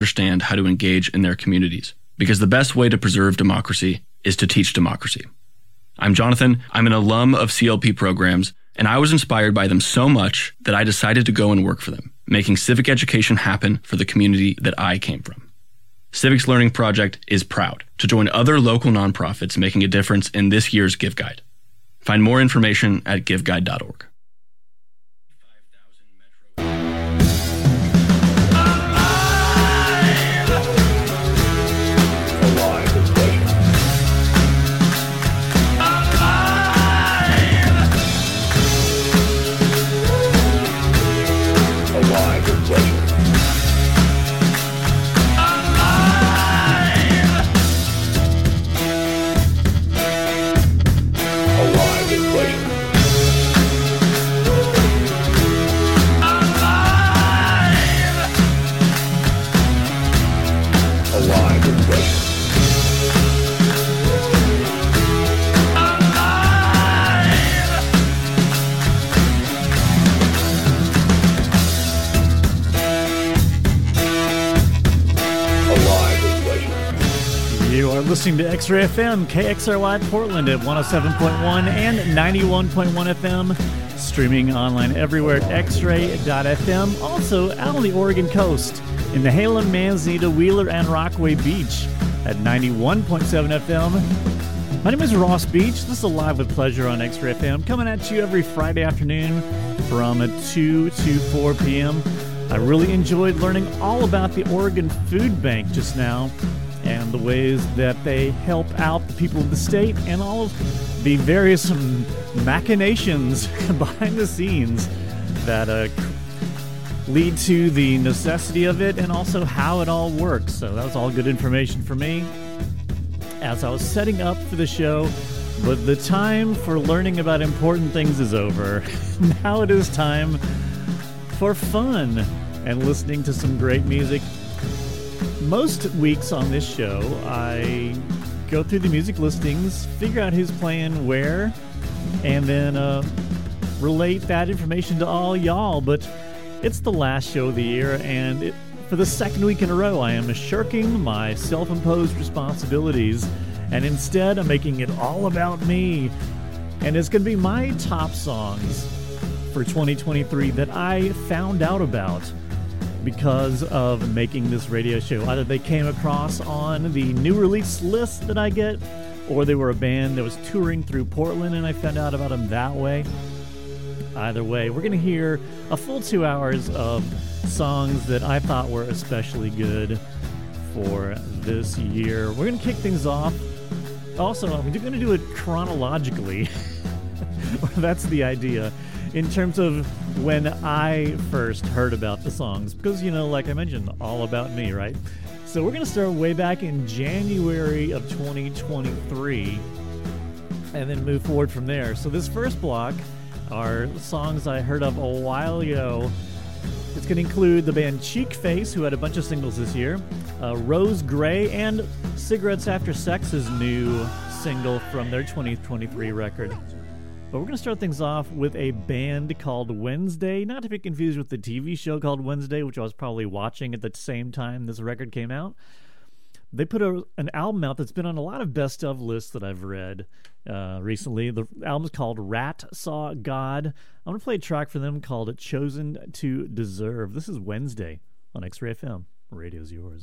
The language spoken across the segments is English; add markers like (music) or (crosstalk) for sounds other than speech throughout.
understand how to engage in their communities. Because the best way to preserve democracy is to teach democracy. I'm Jonathan. I'm an alum of CLP programs, and I was inspired by them so much that I decided to go and work for them, making civic education happen for the community that I came from. Civics Learning Project is proud to join other local nonprofits making a difference in this year's Give Guide. Find more information at giveguide.org. listening to X-Ray FM, KXRY Portland at 107.1 and 91.1 FM, streaming online everywhere at xray.fm, also out on the Oregon coast in Nehalem, Manzanita, Wheeler, and Rockaway Beach at 91.7 FM. My name is Ross Beach. This is Live with Pleasure on X-Ray FM, coming at you every Friday afternoon from 2 to 4 p.m. I really enjoyed learning all about the Oregon Food Bank just now and the ways that they help out the people of the state and all of the various machinations (laughs) behind the scenes that uh, lead to the necessity of it and also how it all works. So that was all good information for me as I was setting up for the show. But the time for learning about important things is over. (laughs) now it is time for fun and listening to some great music most weeks on this show, I go through the music listings, figure out who's playing where, and then uh, relate that information to all y'all. But it's the last show of the year, and it, for the second week in a row, I am shirking my self imposed responsibilities, and instead, I'm making it all about me. And it's going to be my top songs for 2023 that I found out about because of making this radio show. Either they came across on the new release list that I get, or they were a band that was touring through Portland and I found out about them that way. Either way, we're going to hear a full two hours of songs that I thought were especially good for this year. We're going to kick things off. Also, I'm going to do it chronologically. (laughs) That's the idea in terms of when I first heard about the songs, because, you know, like I mentioned, all about me, right? So we're going to start way back in January of 2023 and then move forward from there. So this first block are songs I heard of a while ago. It's going to include the band Cheekface, who had a bunch of singles this year, uh, Rose Gray, and Cigarettes After Sex's new single from their 2023 record. But we're going to start things off with a band called Wednesday, not to be confused with the TV show called Wednesday, which I was probably watching at the same time this record came out. They put a, an album out that's been on a lot of best of lists that I've read uh, recently. The album's called Rat Saw God. I'm going to play a track for them called Chosen to Deserve. This is Wednesday on X Ray FM. Radio's yours.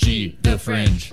G, the fringe.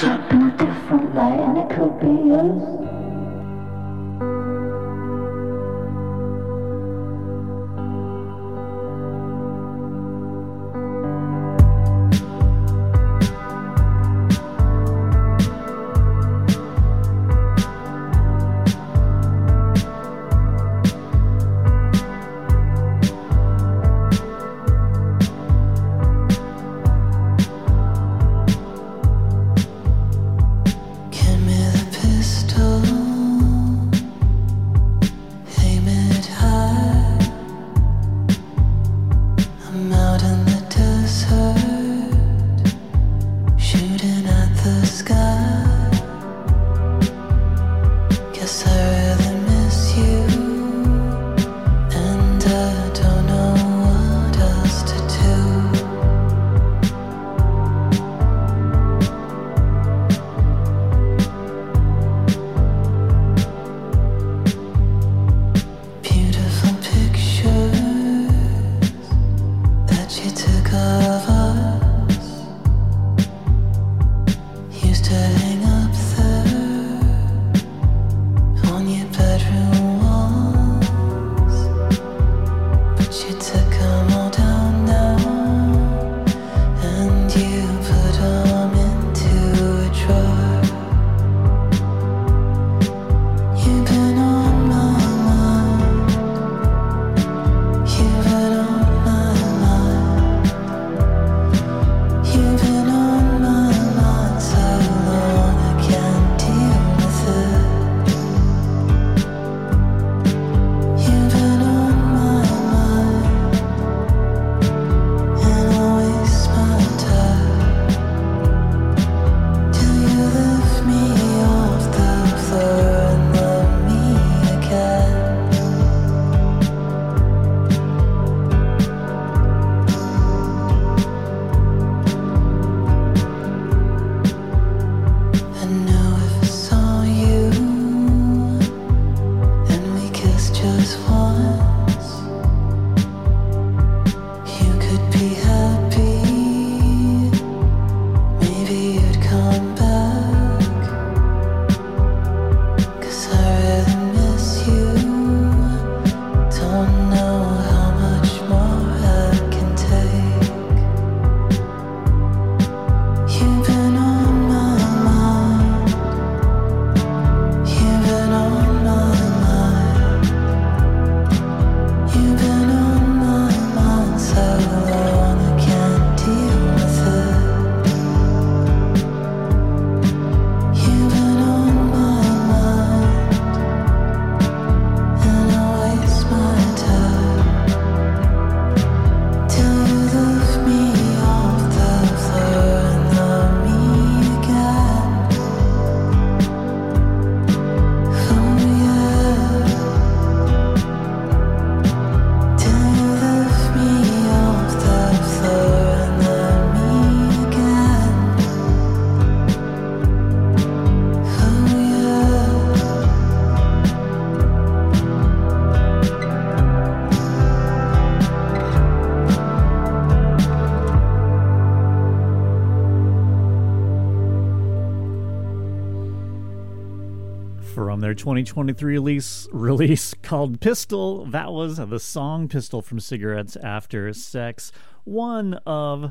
shine in a different light, and it could be us. 2023 release release called Pistol. That was the song Pistol from Cigarettes After Sex. One of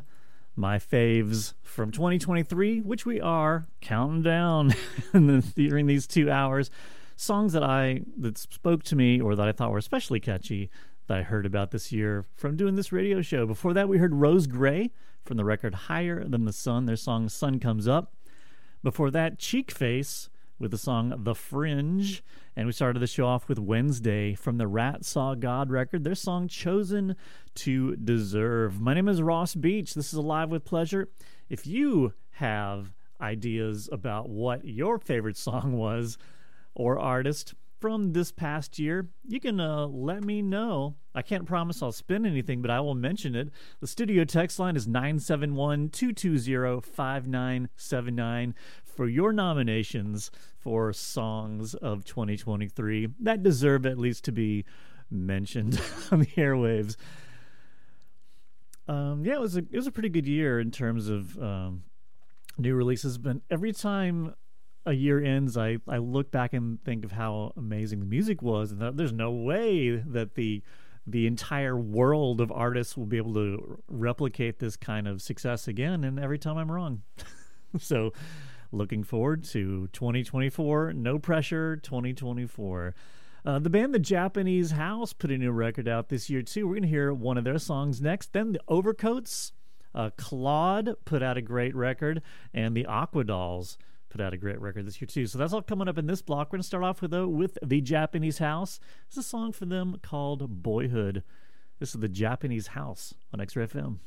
my faves from 2023, which we are counting down (laughs) during these two hours. Songs that I that spoke to me or that I thought were especially catchy that I heard about this year from doing this radio show. Before that, we heard Rose Gray from the record Higher Than the Sun. Their song Sun Comes Up. Before that, Cheekface with the song The Fringe. And we started the show off with Wednesday from the Rat Saw God record, their song Chosen to Deserve. My name is Ross Beach. This is Alive with Pleasure. If you have ideas about what your favorite song was or artist, from this past year, you can uh, let me know. I can't promise I'll spin anything, but I will mention it. The studio text line is 971 220 5979 for your nominations for songs of 2023 that deserve at least to be mentioned (laughs) on the airwaves. Um, yeah, it was a it was a pretty good year in terms of um, new releases. But every time a year ends, I, I look back and think of how amazing the music was, and that there's no way that the the entire world of artists will be able to replicate this kind of success again. And every time I'm wrong, (laughs) so looking forward to 2024. No pressure, 2024. Uh, the band The Japanese House put a new record out this year too. We're gonna hear one of their songs next. Then the Overcoats. Uh, Claud put out a great record, and the Aquadolls put out a great record this year too. So that's all coming up in this block. We're gonna start off with though with the Japanese House. It's a song for them called Boyhood. This is the Japanese House on X-Ray FM.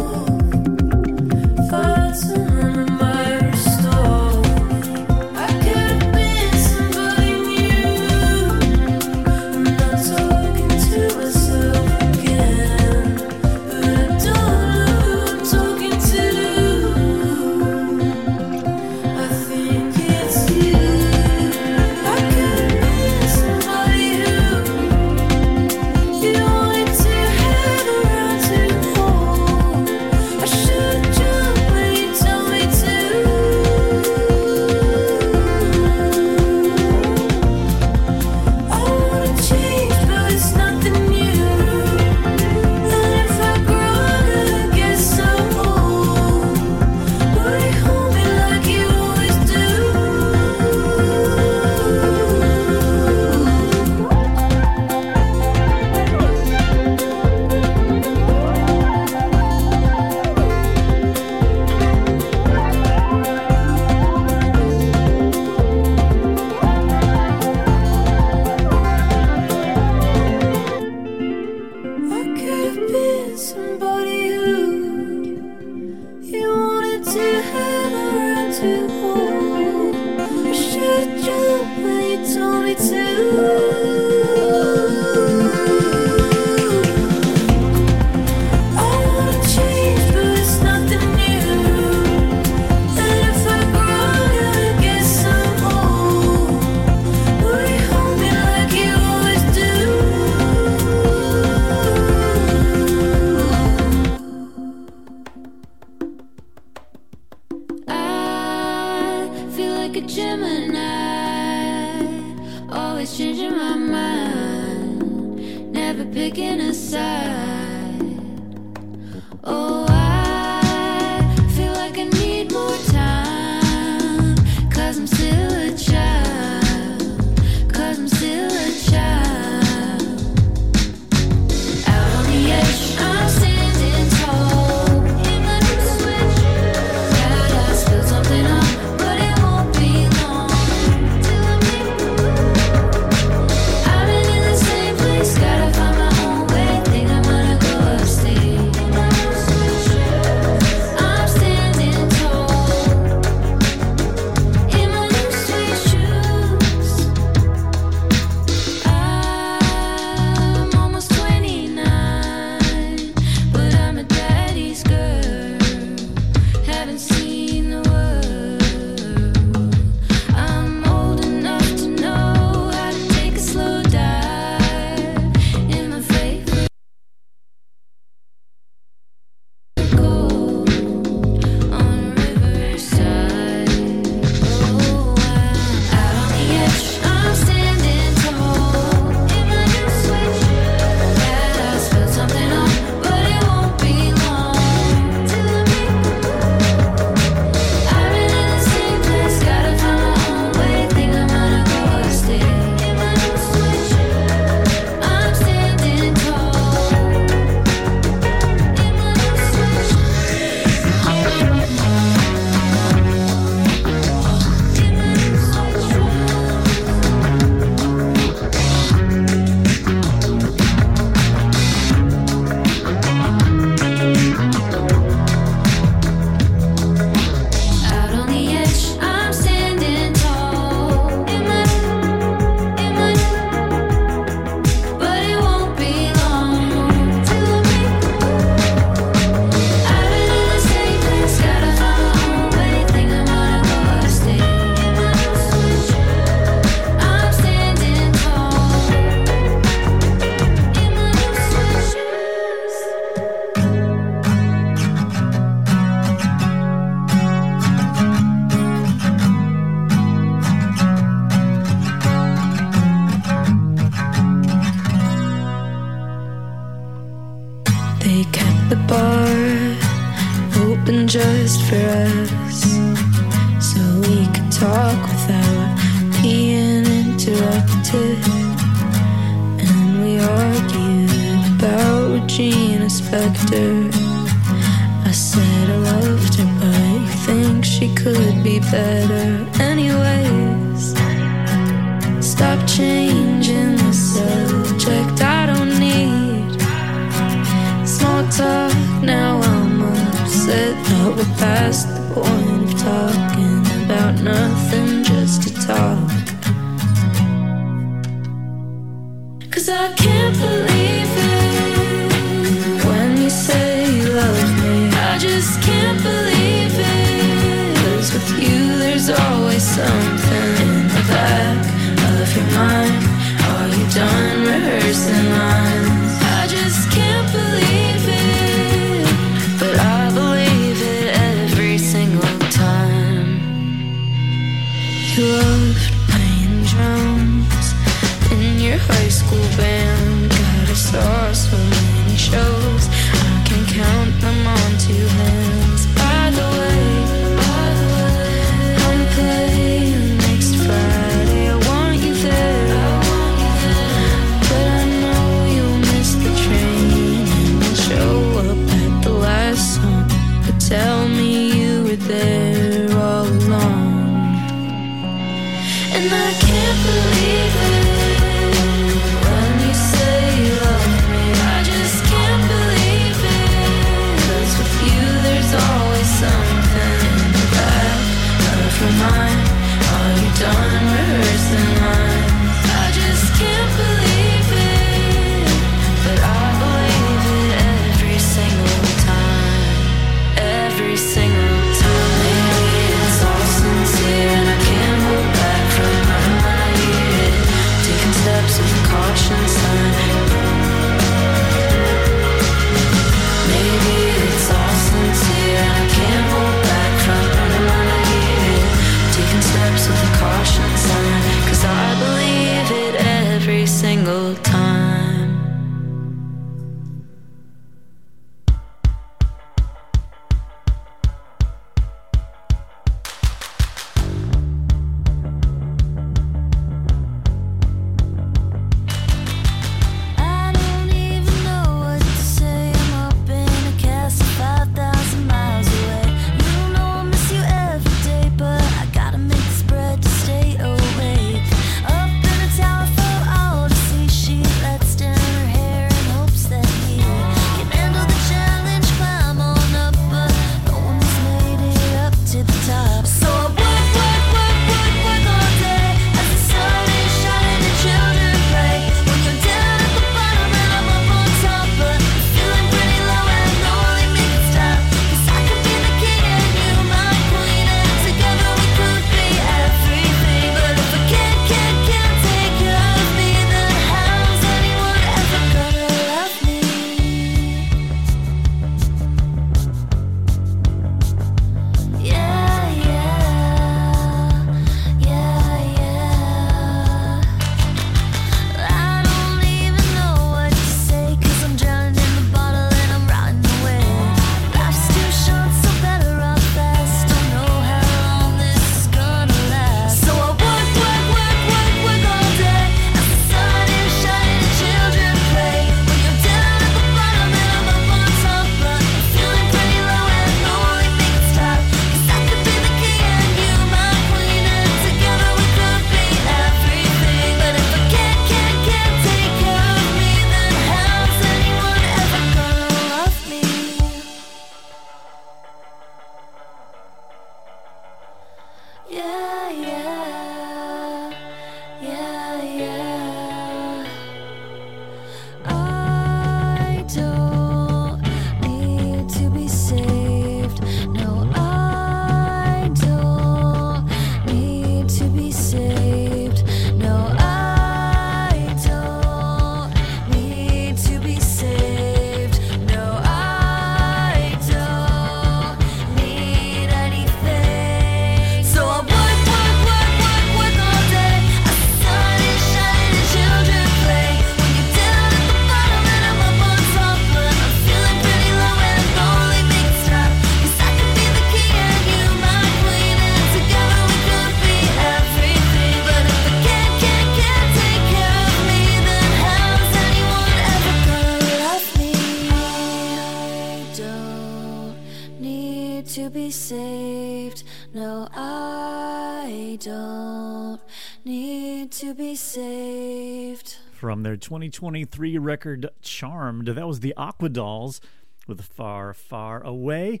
2023 record Charmed, that was the Aquadolls with Far, Far Away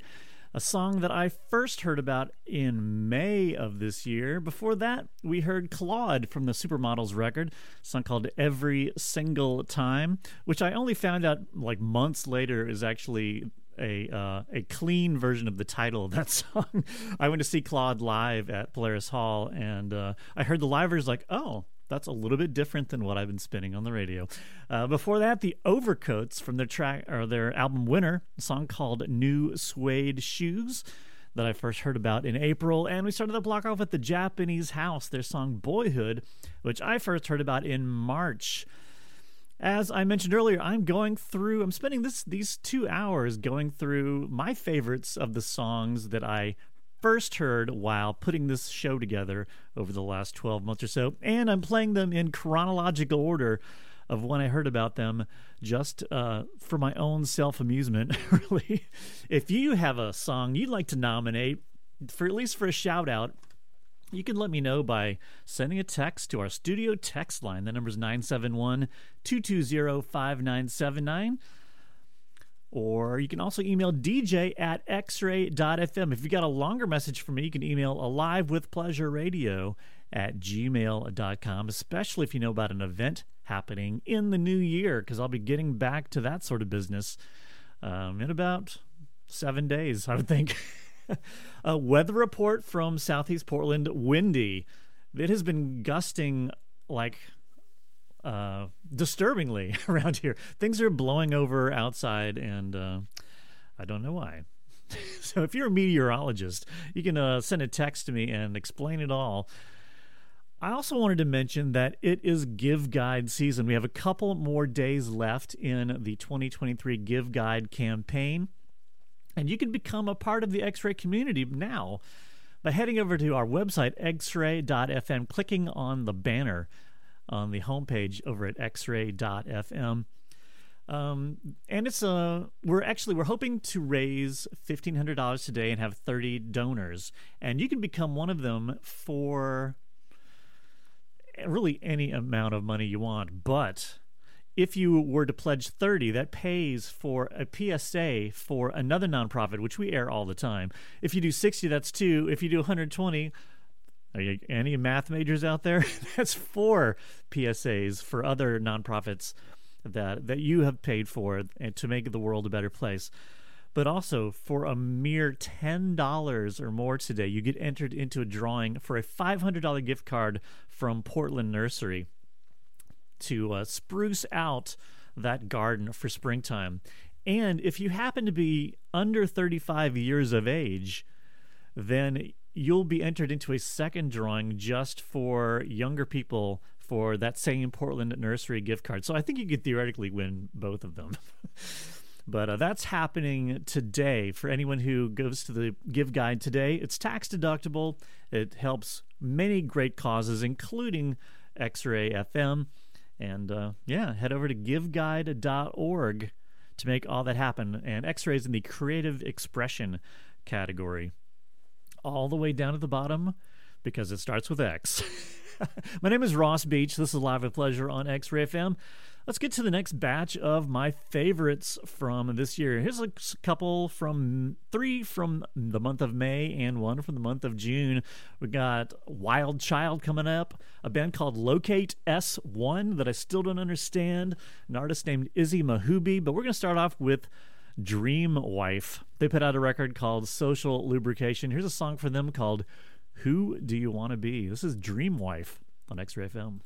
a song that I first heard about in May of this year. Before that, we heard Claud from the Supermodels record, song called Every Single Time, which I only found out like months later is actually a uh, a clean version of the title of that (laughs) song. I went to see Claud live at Polaris Hall, and uh, I heard the live version like, oh, that's a little bit different than what I've been spinning on the radio. Uh, before that, the Overcoats from their track or their album Winner, a song called New Suede Shoes that I first heard about in April. And we started the block off at the Japanese House, their song Boyhood, which I first heard about in March. As I mentioned earlier, I'm going through, I'm spending this these two hours going through my favorites of the songs that I first heard while putting this show together over the last 12 months or so. And I'm playing them in chronological order of when I heard about them just uh, for my own self amusement, (laughs) really. If you have a song you'd like to nominate, for at least for a shout out, you can let me know by sending a text to our studio text line. The number is 971 220 5979 or you can also email dj at xray.fm. If you got a longer message for me, you can email alive with pleasure radio at gmail.com, especially if you know about an event happening in the new year, because I'll be getting back to that sort of business um, in about seven days, I would think. (laughs) a weather report from Southeast Portland windy. It has been gusting like uh, disturbingly (laughs) around here. Things are blowing over outside, and uh, I don't know why. (laughs) so if you're a meteorologist, you can uh, send a text to me and explain it all. I also wanted to mention that it is Give Guide season. We have a couple more days left in the 2023 Give Guide campaign, and you can become a part of the X ray community now by heading over to our website, xray.fm, clicking on the banner on the homepage over at xray.fm. Um, and it's uh, we're actually we're hoping to raise fifteen hundred dollars today and have thirty donors, and you can become one of them for really any amount of money you want. But if you were to pledge 30, that pays for a PSA for another nonprofit, which we air all the time. If you do 60, that's two. If you do 120, are you, any math majors out there? (laughs) That's four PSAs for other nonprofits that that you have paid for and to make the world a better place. But also for a mere ten dollars or more today, you get entered into a drawing for a five hundred dollar gift card from Portland Nursery to uh, spruce out that garden for springtime. And if you happen to be under 35 years of age, then you'll be entered into a second drawing just for younger people for that same Portland Nursery gift card. So I think you could theoretically win both of them. (laughs) but uh, that's happening today for anyone who goes to the Give Guide today. It's tax deductible. It helps many great causes, including X Ray FM. And uh, yeah, head over to giveguide.org to make all that happen. And X Ray is in the creative expression category all the way down at the bottom because it starts with X. (laughs) my name is Ross Beach. This is Live with Pleasure on X Ray FM. Let's get to the next batch of my favorites from this year. Here's a couple from three from the month of May and one from the month of June. We got Wild Child coming up, a band called Locate S,1 that I still don't understand, an artist named Izzy Mahoubi. But we're going to start off with Dream Wife. They put out a record called Social Lubrication. Here's a song for them called Who Do You Want to Be? This is Dream Wife on X Ray FM.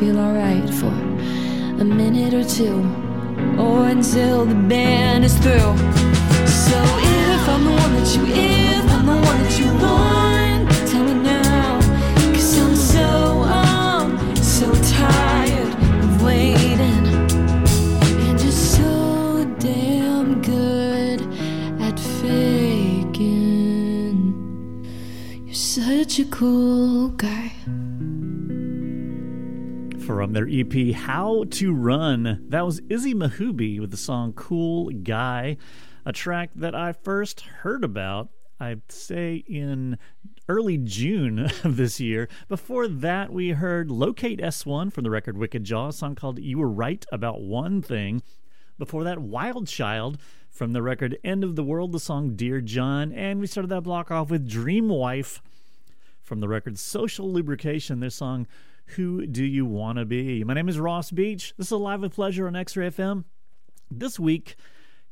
Feel alright for a minute or two, From their EP How to Run, that was Izzy Mahoubi with the song Cool Guy, a track that I first heard about, I'd say, in early June (laughs) of this year. Before that, we heard Locate S,1 from the record Wicked Jaw, a song called You Were Right About One Thing. Before that, Wild Child from the record End of the World, the song Dear John. And we started that block off with Dream Wife from the record Social Lubrication, their song Who Do You Wanna Be? My name is Ross Beach. This is Live with Pleasure on X Ray FM. This week,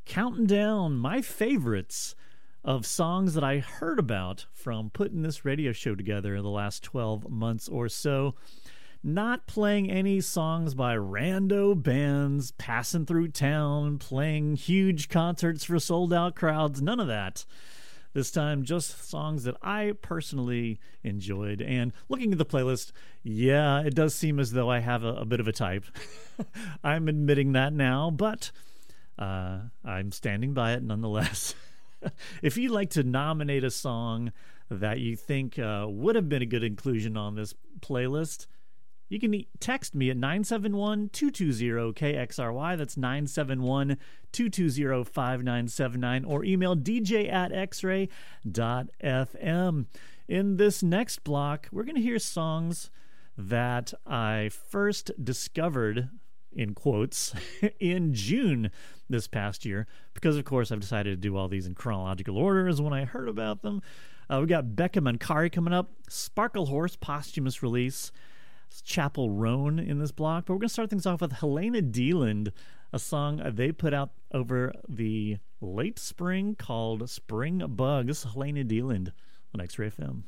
counting down my favorites of songs that I heard about from putting this radio show together in the last 12 months or so. Not playing any songs by rando bands passing through town, playing huge concerts for sold out crowds, none of that. This time, just songs that I personally enjoyed. And looking at the playlist, yeah, it does seem as though I have a, a bit of a type. (laughs) I'm admitting that now, but uh, I'm standing by it nonetheless. (laughs) if you'd like to nominate a song that you think uh, would have been a good inclusion on this playlist, you can text me at 971 220 KXRY. That's 971 220 5979. Or email dj at xray.fm. In this next block, we're going to hear songs that I first discovered, in quotes, (laughs) in June this past year. Because, of course, I've decided to do all these in chronological order as when I heard about them. Uh, we got Becca Mancari coming up, Sparklehorse posthumous release. Chappell Roan in this block. But we're going to start things off with Helena Deland, a song they put out over the late spring called Spring Bug. This is Helena Deland on X Ray FM.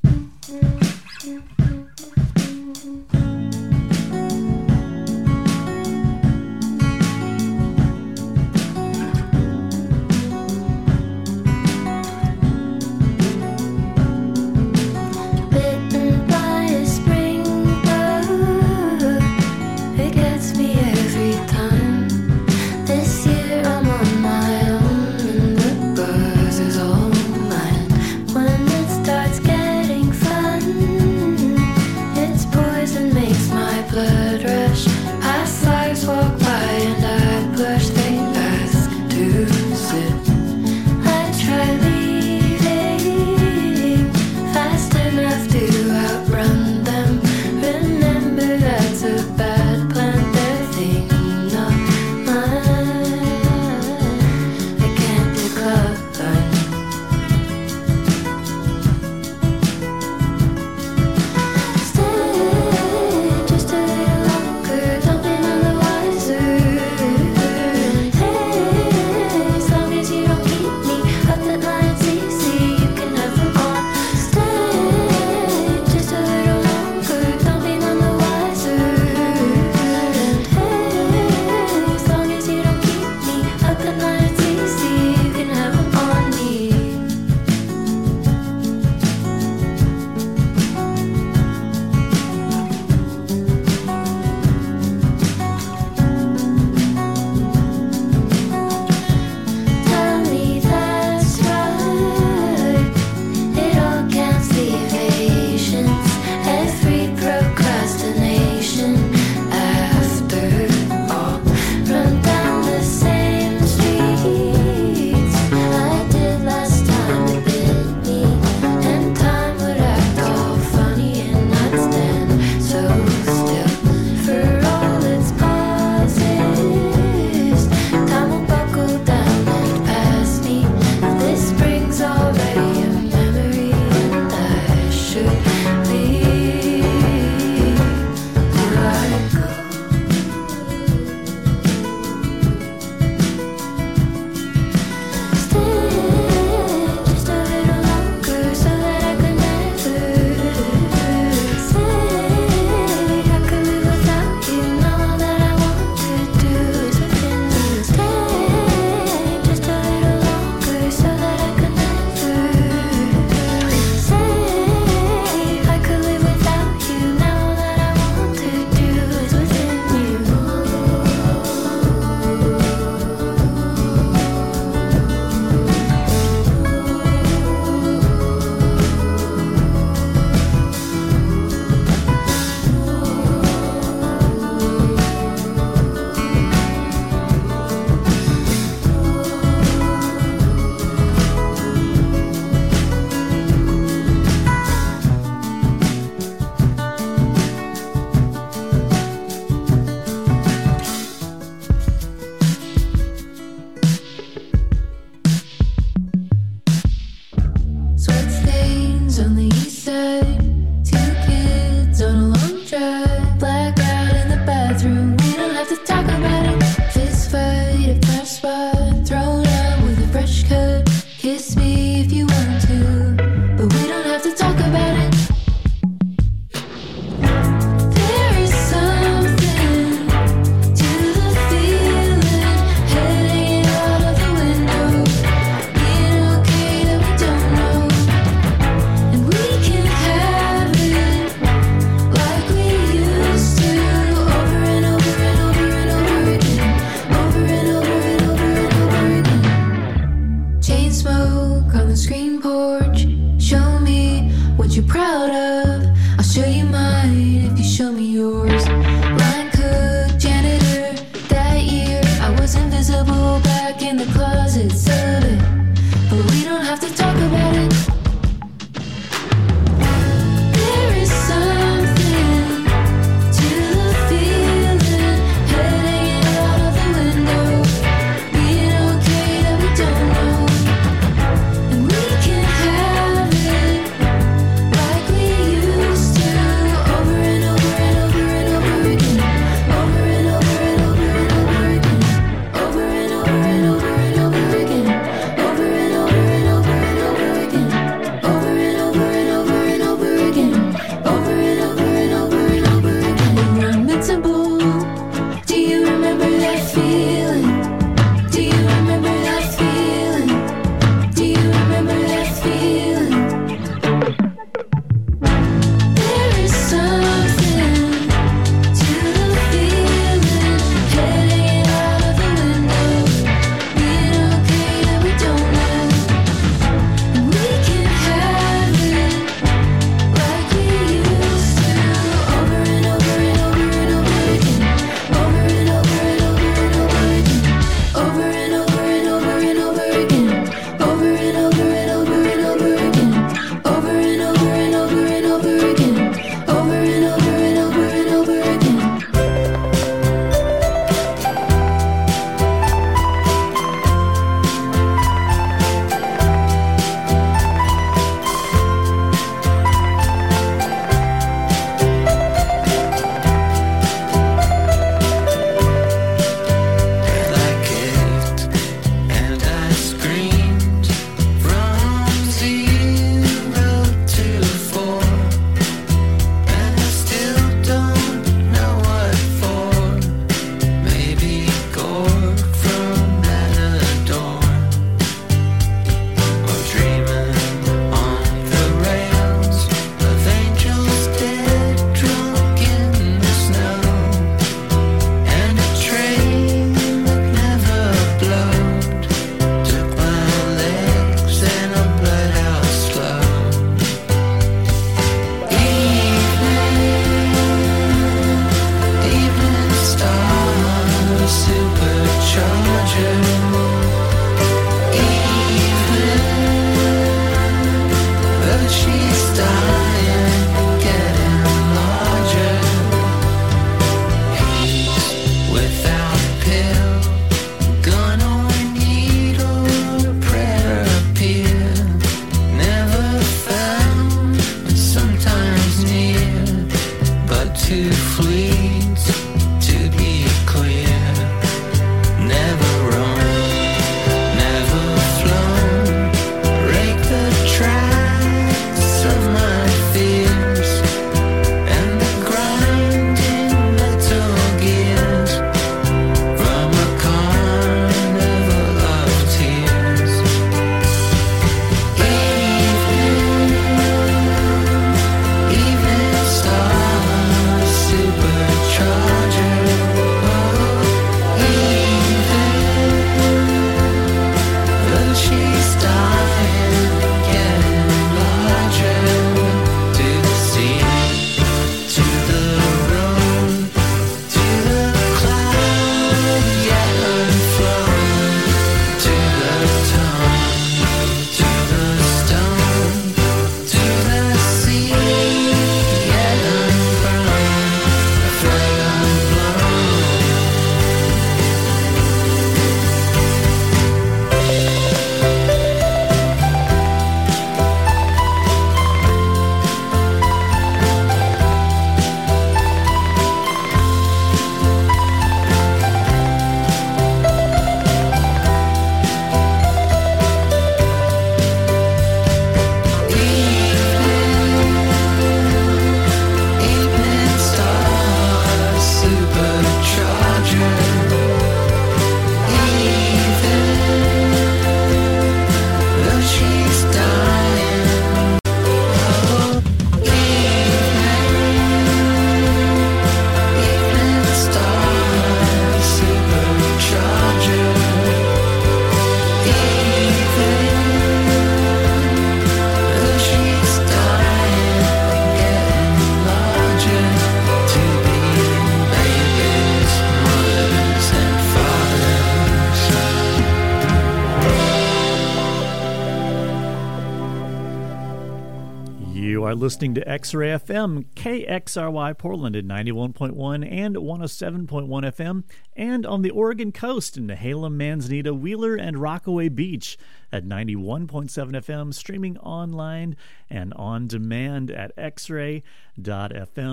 Listening to X Ray FM, KXRY Portland at 91.1 and 107.1 FM, and on the Oregon coast in Nehalem, Manzanita, Wheeler, and Rockaway Beach at 91.7 FM, streaming online and on demand at xray.fm.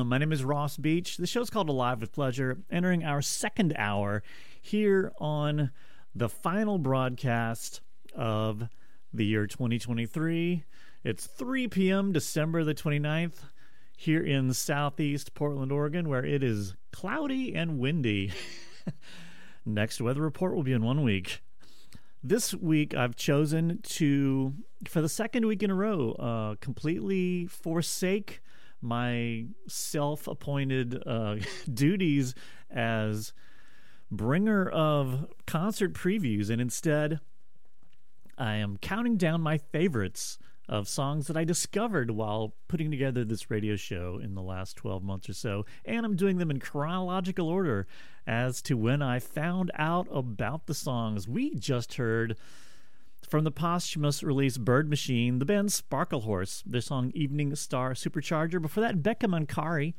My name is Ross Beach. The show's called Alive with Pleasure, entering our second hour here on the final broadcast of the year 2023. It's 3 p.m., December the 29th, here in southeast Portland, Oregon, where it is cloudy and windy. (laughs) Next weather report will be in one week. This week, I've chosen to, for the second week in a row, uh, completely forsake my self appointed uh, (laughs) duties as bringer of concert previews, and instead, I am counting down my favorites of songs that I discovered while putting together this radio show in the last 12 months or so. And I'm doing them in chronological order as to when I found out about the songs. We just heard from the posthumous release Bird Machine, the band Sparklehorse, their song Evening Star Supercharger. Before that, Becca Mancari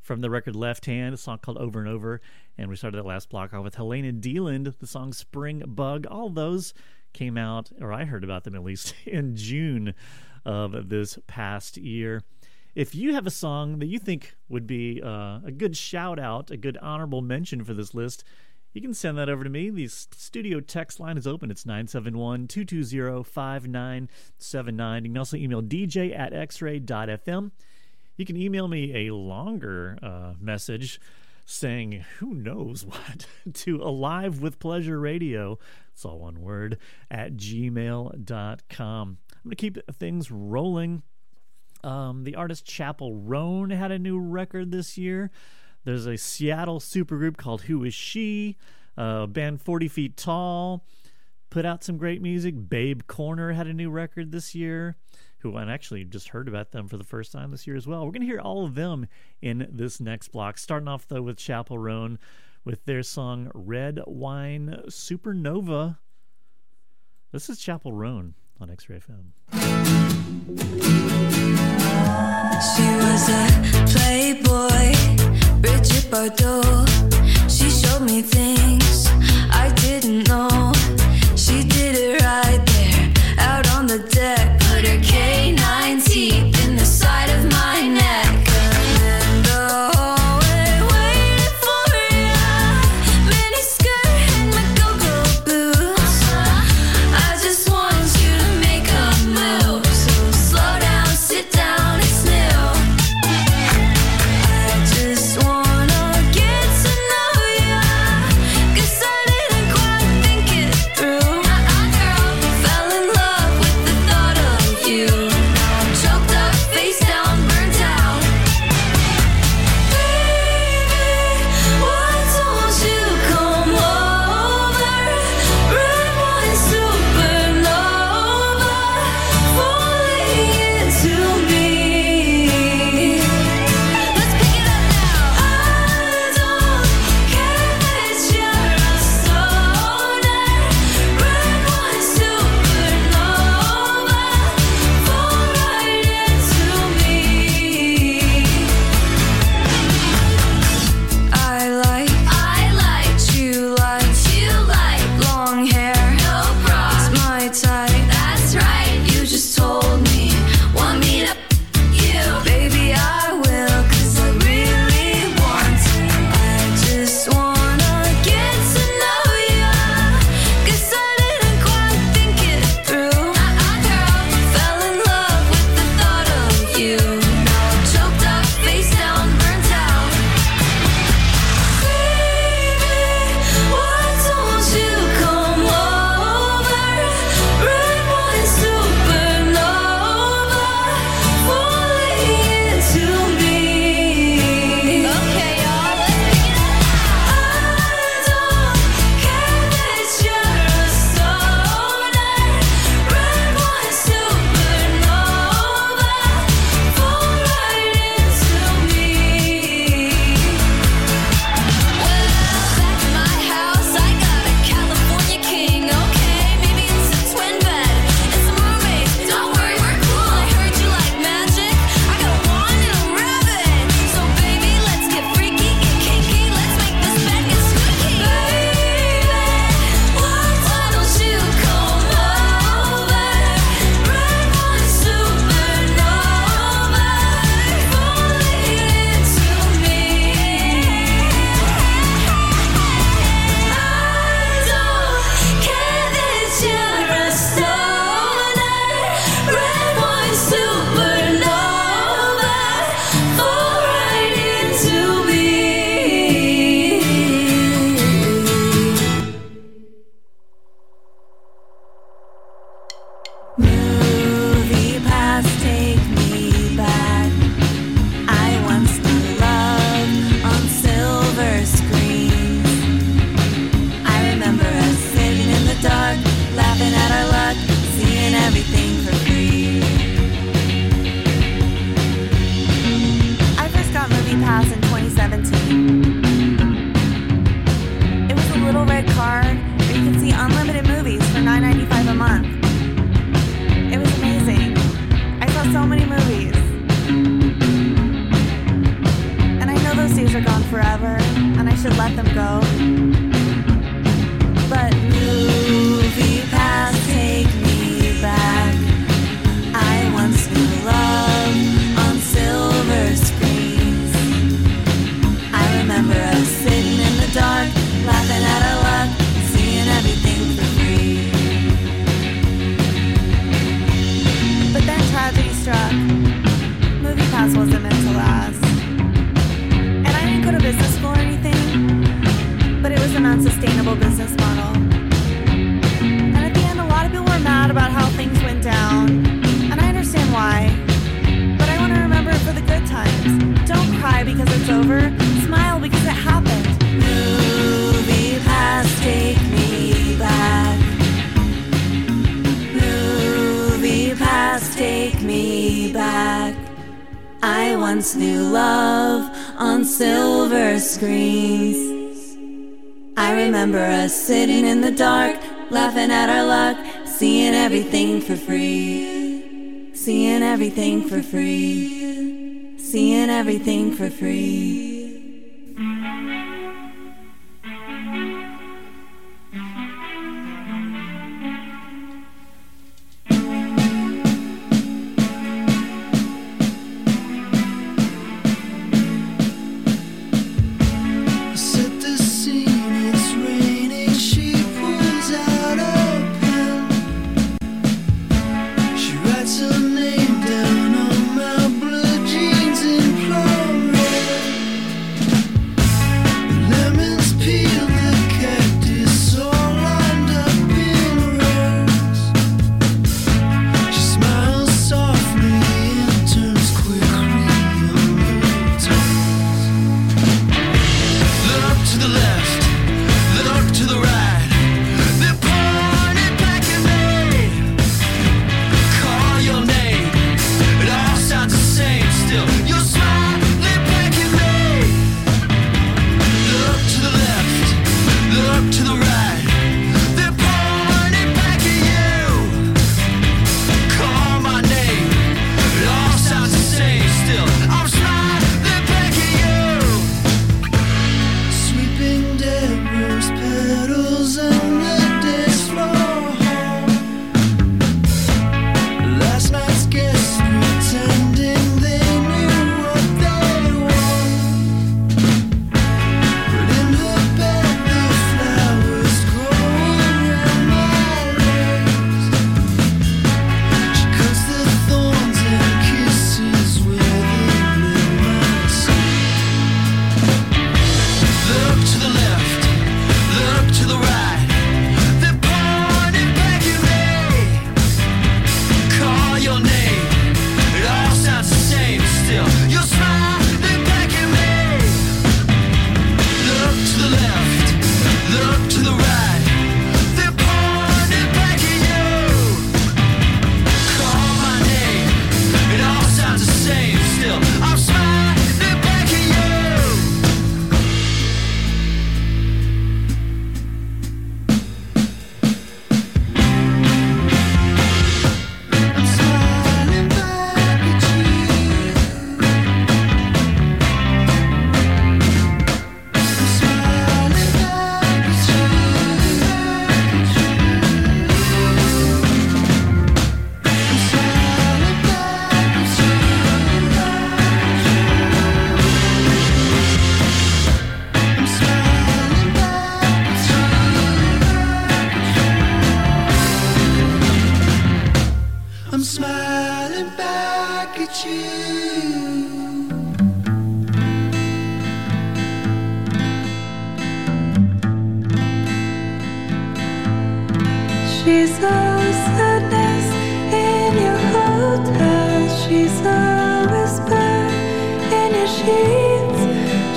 from the record Left Hand, a song called Over and Over. And we started that last block off with Helena Deland, the song Spring Bug. All those came out, or I heard about them at least, (laughs) in June of this past year. If you have a song that you think would be uh, a good shout out, a good honorable mention for this list, you can send that over to me. The studio text line is open. It's 971 220 5979. You can also email dj at xray.fm. You can email me a longer uh, message saying who knows (laughs) what to alive with pleasure radio it's all one word at gmail.com i'm going to keep things rolling. Um, the artist Chappell Roan had a new record this year. There's a seattle supergroup called who is she uh, band 40 feet tall put out some great music. Babe corner had a new record this year who I actually just heard about them for the first time this year as well. We're going to hear all of them in this next block. Starting off, though, with Chappell Roan with their song Red Wine Supernova. This is Chappell Roan on X Ray FM. She was a playboy, Brigitte Bardot. She showed me things over. Smile because it happened. Movie pass, take me back. Movie pass, take me back. I once knew love on silver screens. I remember us sitting in the dark, laughing at our luck, seeing everything for free. Seeing everything for free seeing everything for free.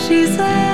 she said.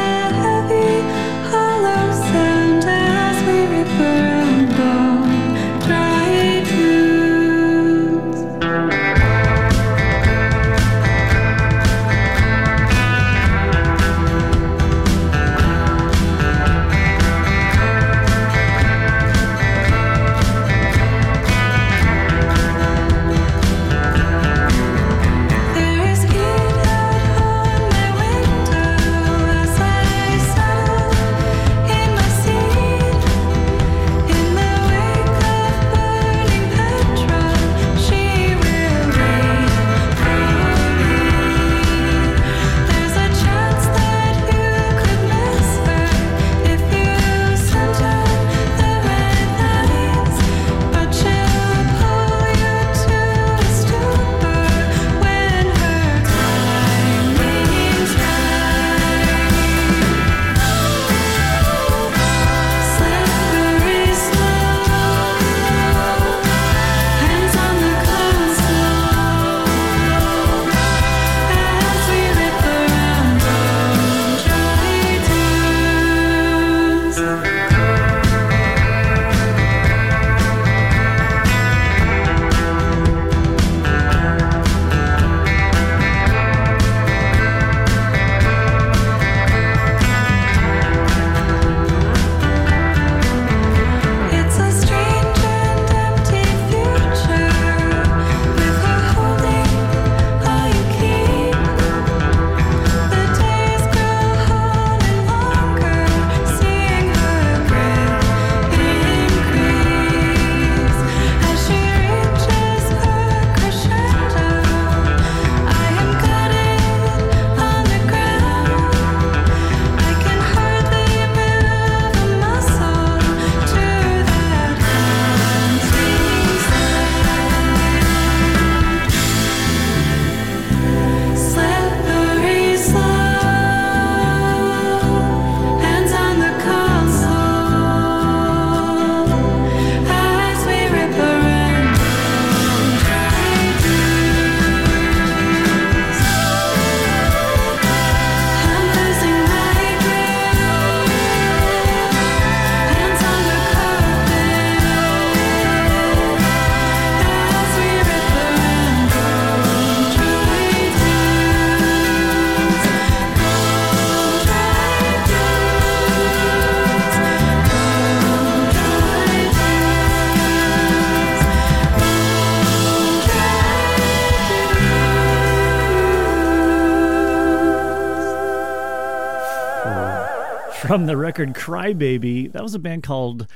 From the record Crybaby. That was a band called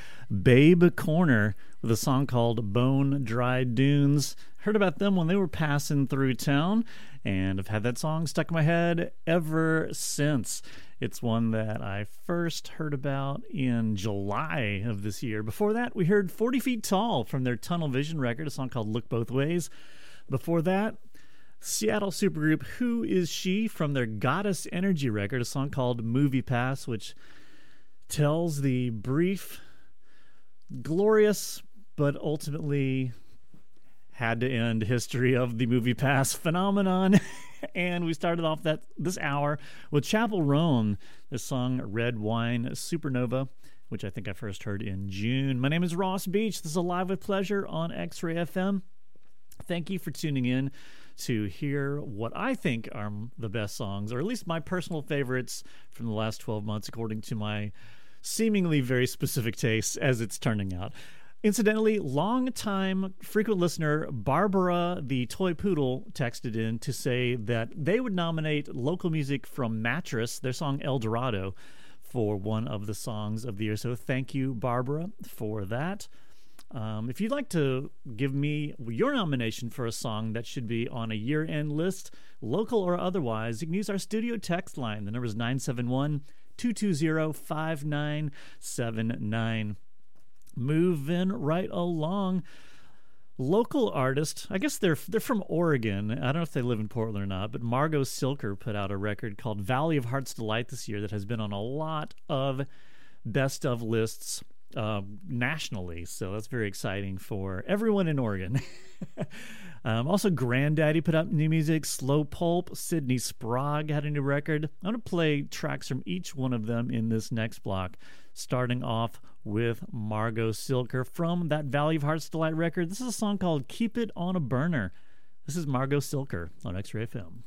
Babe Corner with a song called Bone Dry Dunes. Heard about them when they were passing through town and I've had that song stuck in my head ever since. It's one that I first heard about in July of this year. Before that, we heard 40 Feet Tall from their Tunnel Vision record, a song called Look Both Ways. Before that, Seattle supergroup Who Is She from their Goddess Energy record, a song called MoviePass, which tells the brief, glorious, but ultimately had to end history of the MoviePass phenomenon. (laughs) and we started off that this hour with Chappell Roan, the song Red Wine Supernova. Which I think I first heard in June. My name is Ross Beach. This is Alive with Pleasure on X Ray FM. Thank you for tuning in to hear what I think are the best songs, or at least my personal favorites from the last 12 months, according to my seemingly very specific tastes as it's turning out. Incidentally, long-time frequent listener Barbara the Toy Poodle texted in to say that they would nominate local music from Mattress, their song El Dorado, for one of the songs of the year. So thank you, Barbara, for that. Um, if you'd like to give me your nomination for a song that should be on a year end list, local or otherwise, you can use our studio text line. The number is 971 220 5979. Moving right along. Local artist, I guess they're they're from Oregon. I don't know if they live in Portland or not, but Margo Cilker put out a record called Valley of Heart's Delight this year that has been on a lot of best of lists uh, nationally. So that's very exciting for everyone in Oregon. (laughs) um, also, Grandaddy put up new music. Slow Pulp, Sydney Sprague had a new record. I'm going to play tracks from each one of them in this next block, starting off with Margo Cilker from that Valley of Hearts Delight record. This is a song called Keep It on a Burner. This is Margo Cilker on X Ray FM.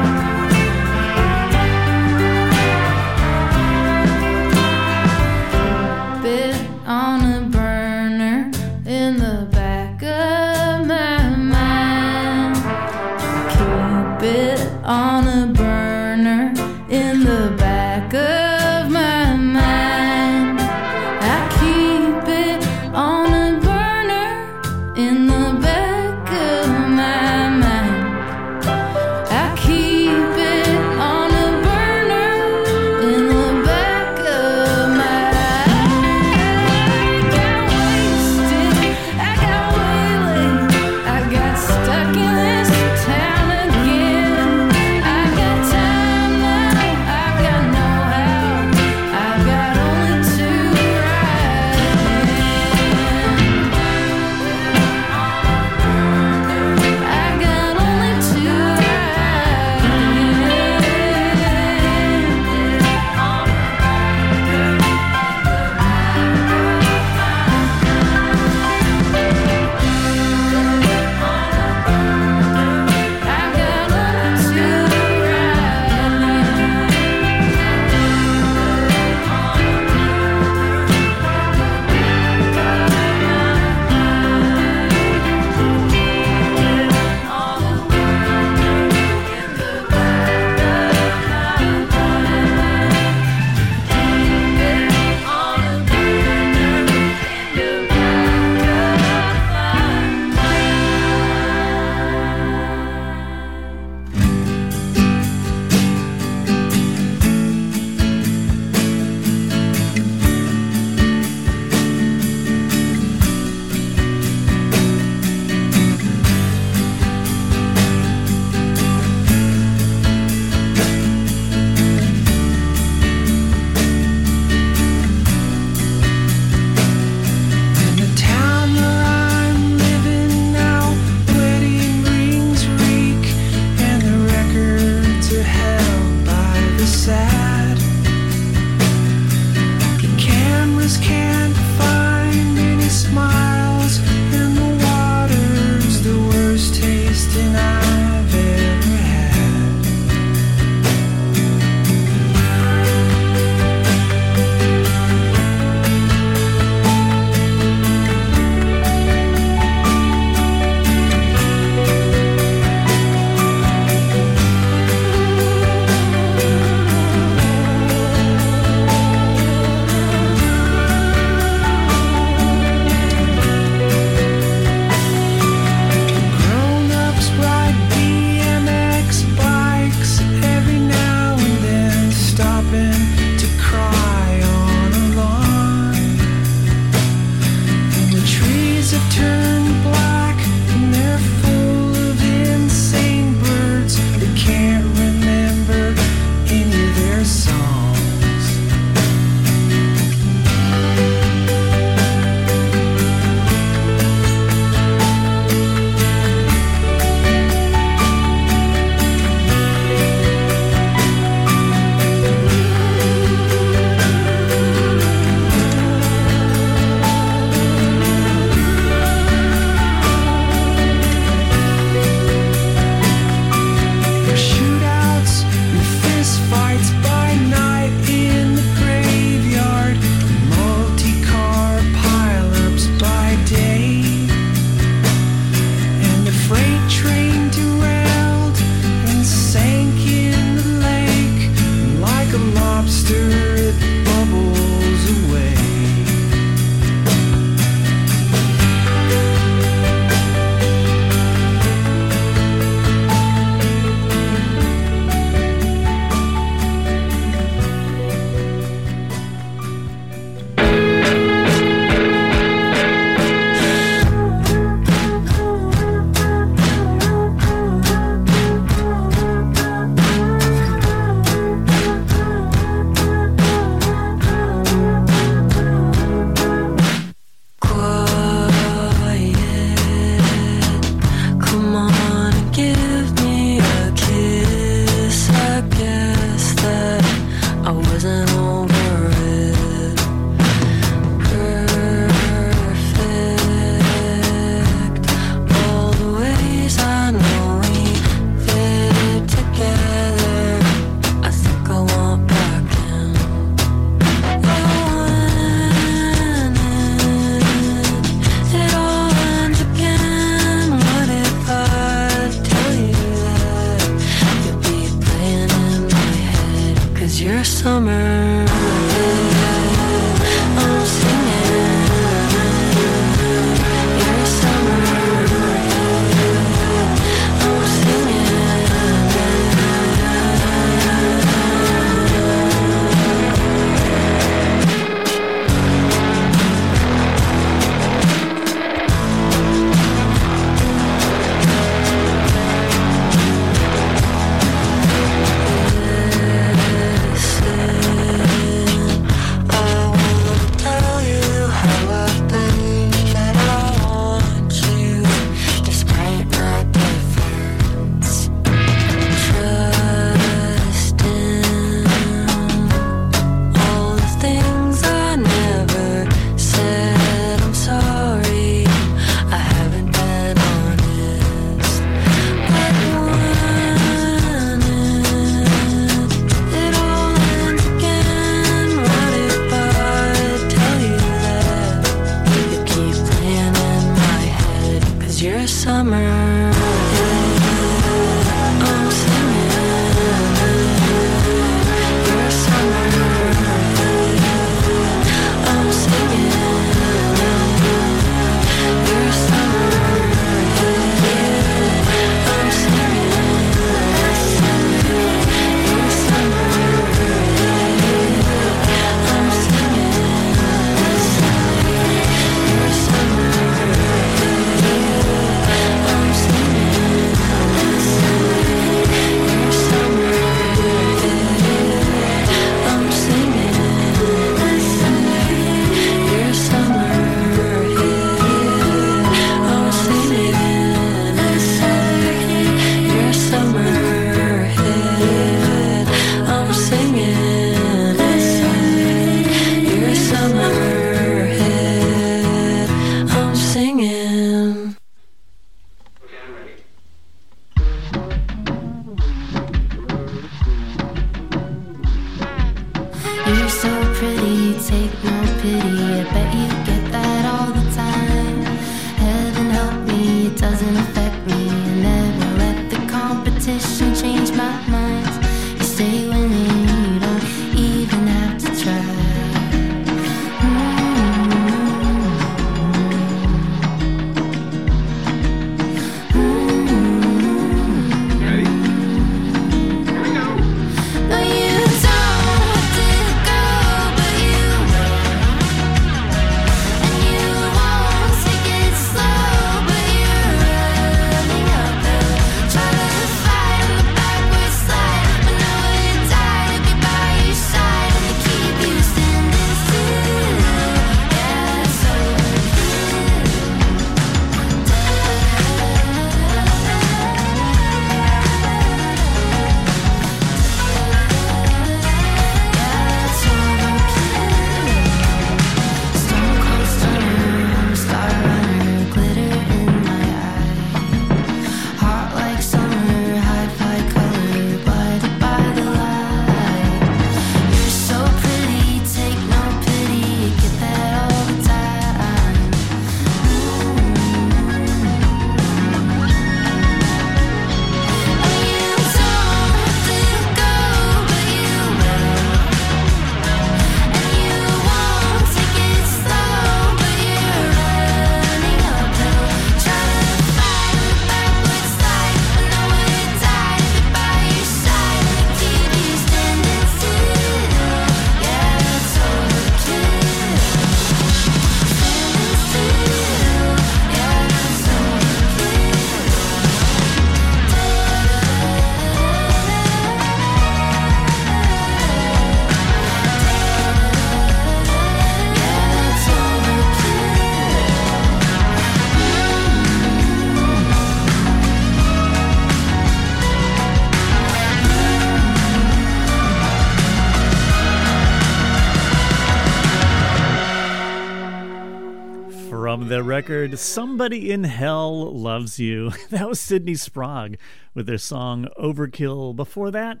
Record Somebody in Hell Loves You. (laughs) That was Sydney Sprague with their song Overkill. Before that,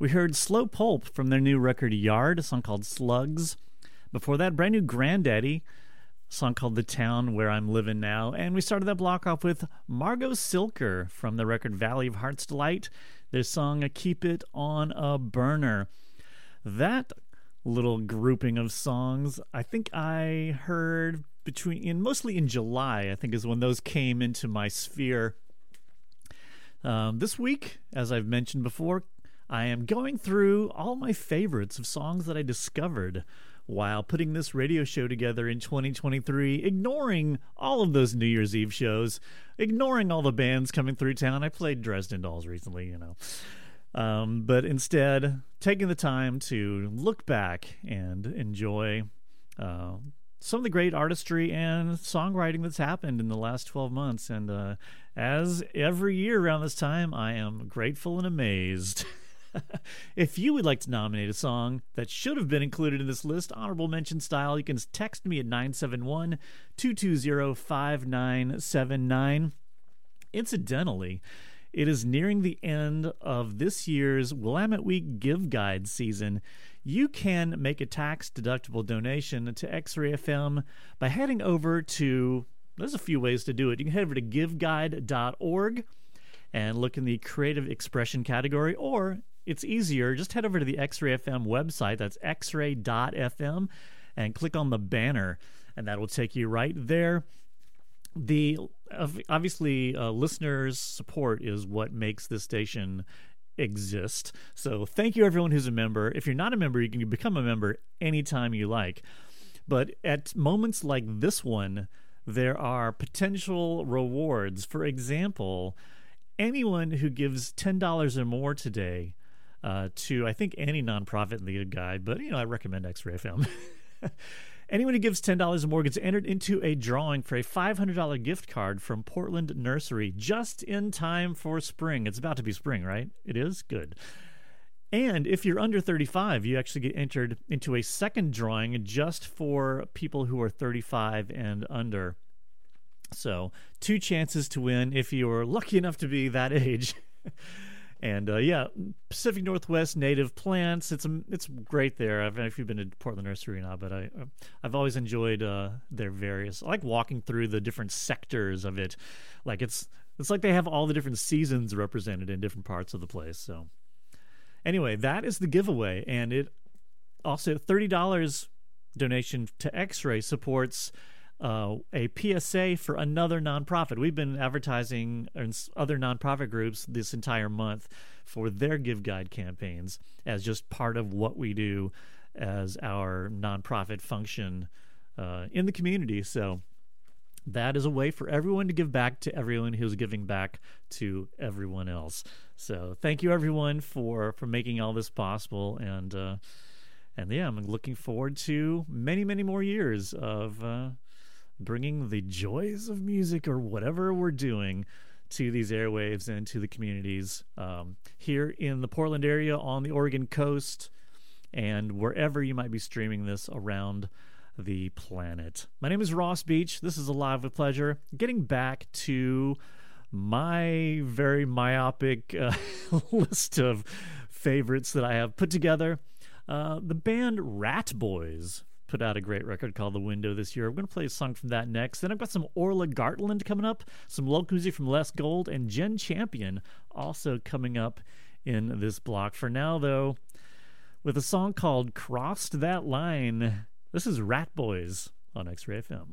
we heard Slow Pulp from their new record Yard, a song called Slugs. Before that, brand new Grandaddy, a song called The Town Where I'm Living Now. And we started that block off with Margo Cilker from the record Valley of Heart's Delight, their song Keep It on a Burner. That little grouping of songs, I think I heard between in mostly in July, I think is when those came into my sphere. Um, this week, as I've mentioned before, I am going through all my favorites of songs that I discovered while putting this radio show together in 2023, ignoring all of those New Year's Eve shows, ignoring all the bands coming through town. I played Dresden Dolls recently, you know. Um, but instead, taking the time to look back and enjoy uh, some of the great artistry and songwriting that's happened in the last 12 months. And uh, as every year around this time, I am grateful and amazed. (laughs) if you would like to nominate a song that should have been included in this list, honorable mention style, you can text me at 971 220 5979. Incidentally, it is nearing the end of this year's Willamette Week Give Guide season. You can make a tax deductible donation to X Ray FM by heading over to there's a few ways to do it. You can head over to giveguide.org and look in the creative expression category, or it's easier, just head over to the X Ray FM website. That's xray.fm and click on the banner, and that will take you right there. The obviously uh, listeners' support is what makes this station exist. So thank you everyone who's a member. If you're not a member, you can become a member anytime you like. But at moments like this one, there are potential rewards. For example, anyone who gives $10 or more today uh, to, I think, any nonprofit in the Good Guide, but, you know, I recommend X Ray FM. (laughs) Anyone who gives $10 or more gets entered into a drawing for a $500 gift card from Portland Nursery just in time for spring. It's about to be spring, right? It is? Good. And if you're under 35, you actually get entered into a second drawing just for people who are 35 and under. So, two chances to win if you're lucky enough to be that (laughs) age. And uh, yeah, Pacific Northwest native plants. It's it's great there. I don't know if you've been to Portland Nursery or not, but I I've always enjoyed uh, their various. I like walking through the different sectors of it. Like it's it's like they have all the different seasons represented in different parts of the place. So anyway, that is the giveaway, and it also thirty dollars donation to X-Ray supports uh, a PSA for another nonprofit. We've been advertising in other nonprofit groups this entire month for their Give Guide campaigns as just part of what we do as our nonprofit function uh, in the community. So that is a way for everyone to give back to everyone who's giving back to everyone else. So thank you everyone for for making all this possible and uh, and yeah, I'm looking forward to many many more years of uh, bringing the joys of music or whatever we're doing to these airwaves and to the communities um, here in the Portland area, on the Oregon coast, and wherever you might be streaming this around the planet. My name is Ross Beach. This is Alive with Pleasure. Getting back to my very myopic uh, (laughs) list of favorites that I have put together. Uh, the band Ratboys put out a great record called The Window this year. I'm going to play a song from that next. Then I've got some Orla Gartland coming up, some local music from Les Gold, and Jenn Champion also coming up in this block. For now, though, with a song called Crossed That Line, this is Ratboys on X Ray FM.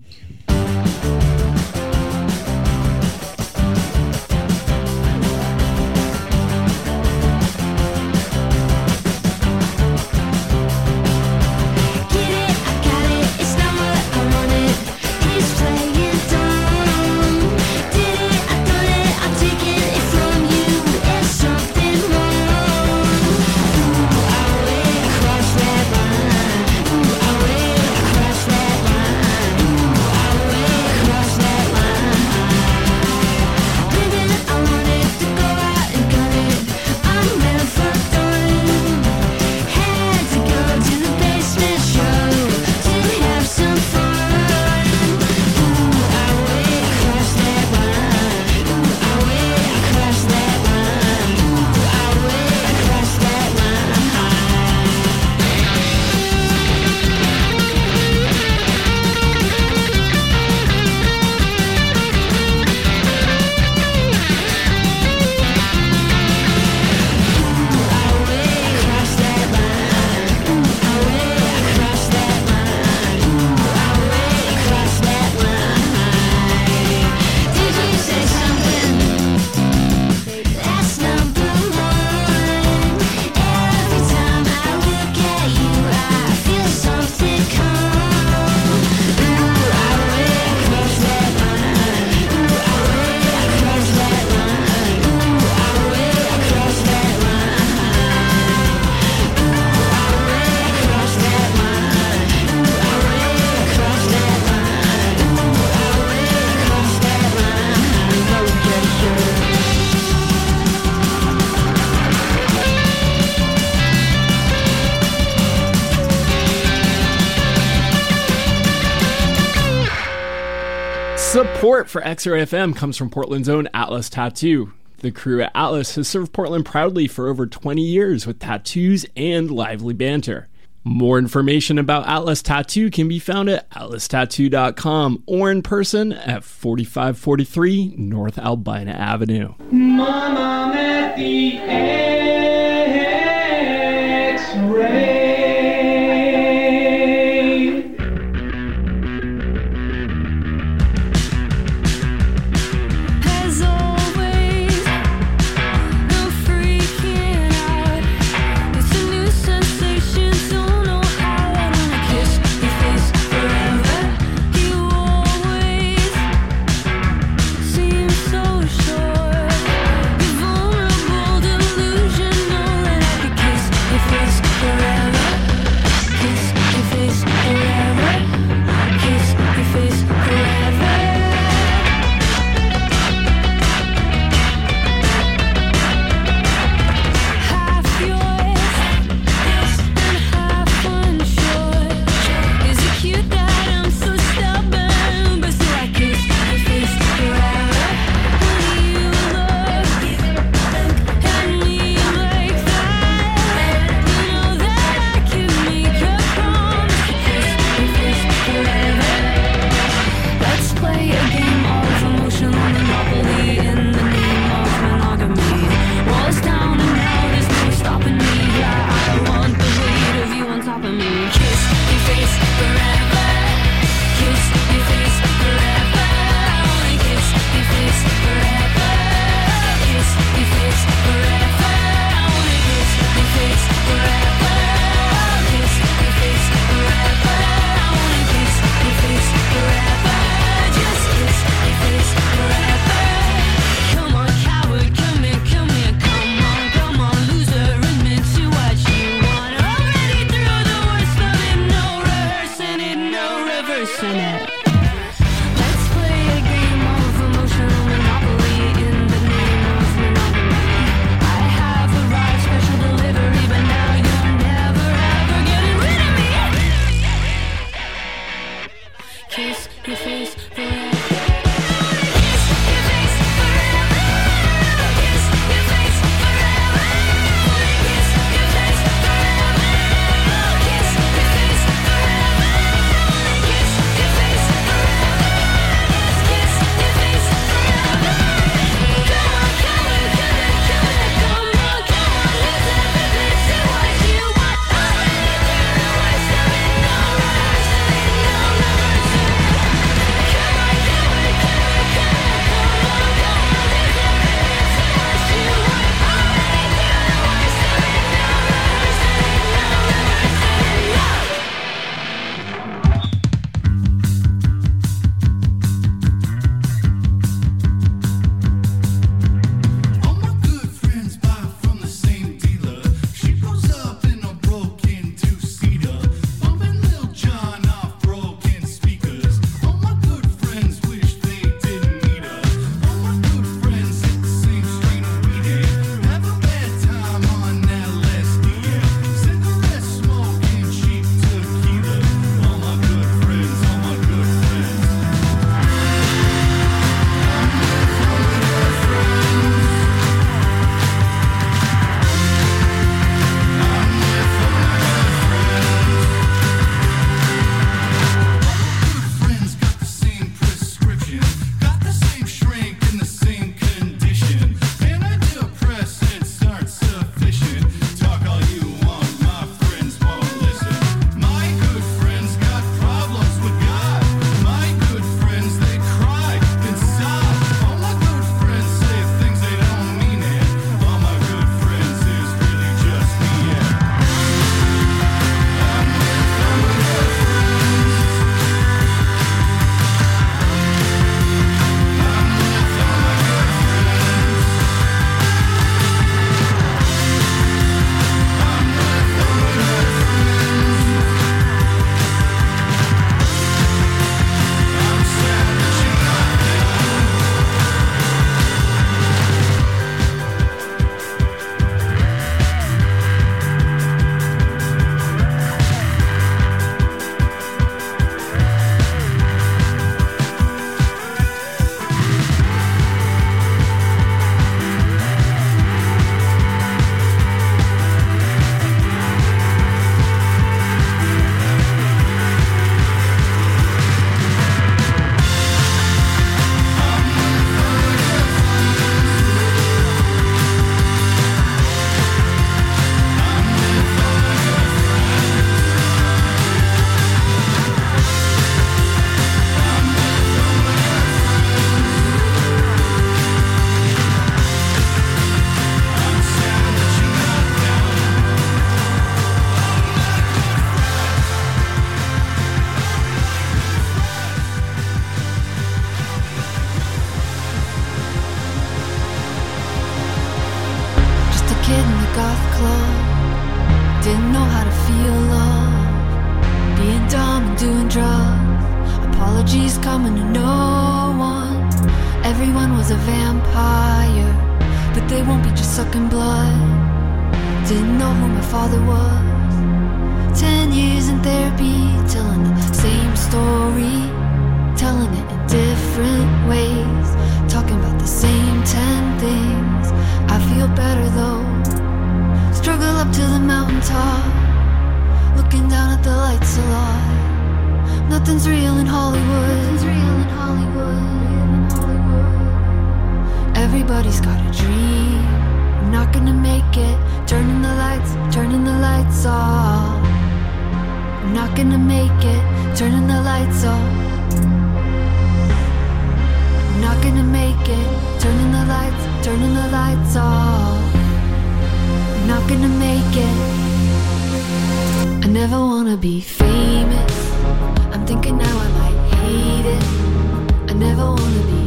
for X Ray FM comes from Portland's own Atlas Tattoo. The crew at Atlas has served Portland proudly for over 20 years with tattoos and lively banter. More information about Atlas Tattoo can be found at atlastattoo.com or in person at 4543 North Albina Avenue. Mom, Everyone was a vampire, but they won't be just sucking blood. Didn't know who my father was. Ten years in therapy, telling the same story, telling it in different ways, talking about the same ten things. I feel better though. Struggle up to the mountaintop, looking down at the lights a lot. Nothing's real in Hollywood. Nothing's real in Hollywood. Everybody's got a dream. I'm not gonna make it. Turning the lights, turning the lights off. I'm not gonna make it. Turning the lights off. I'm not gonna make it. Turning the lights, turning the lights off. I'm not gonna make it. I never wanna be famous. I'm thinking now I might hate it. I never wanna be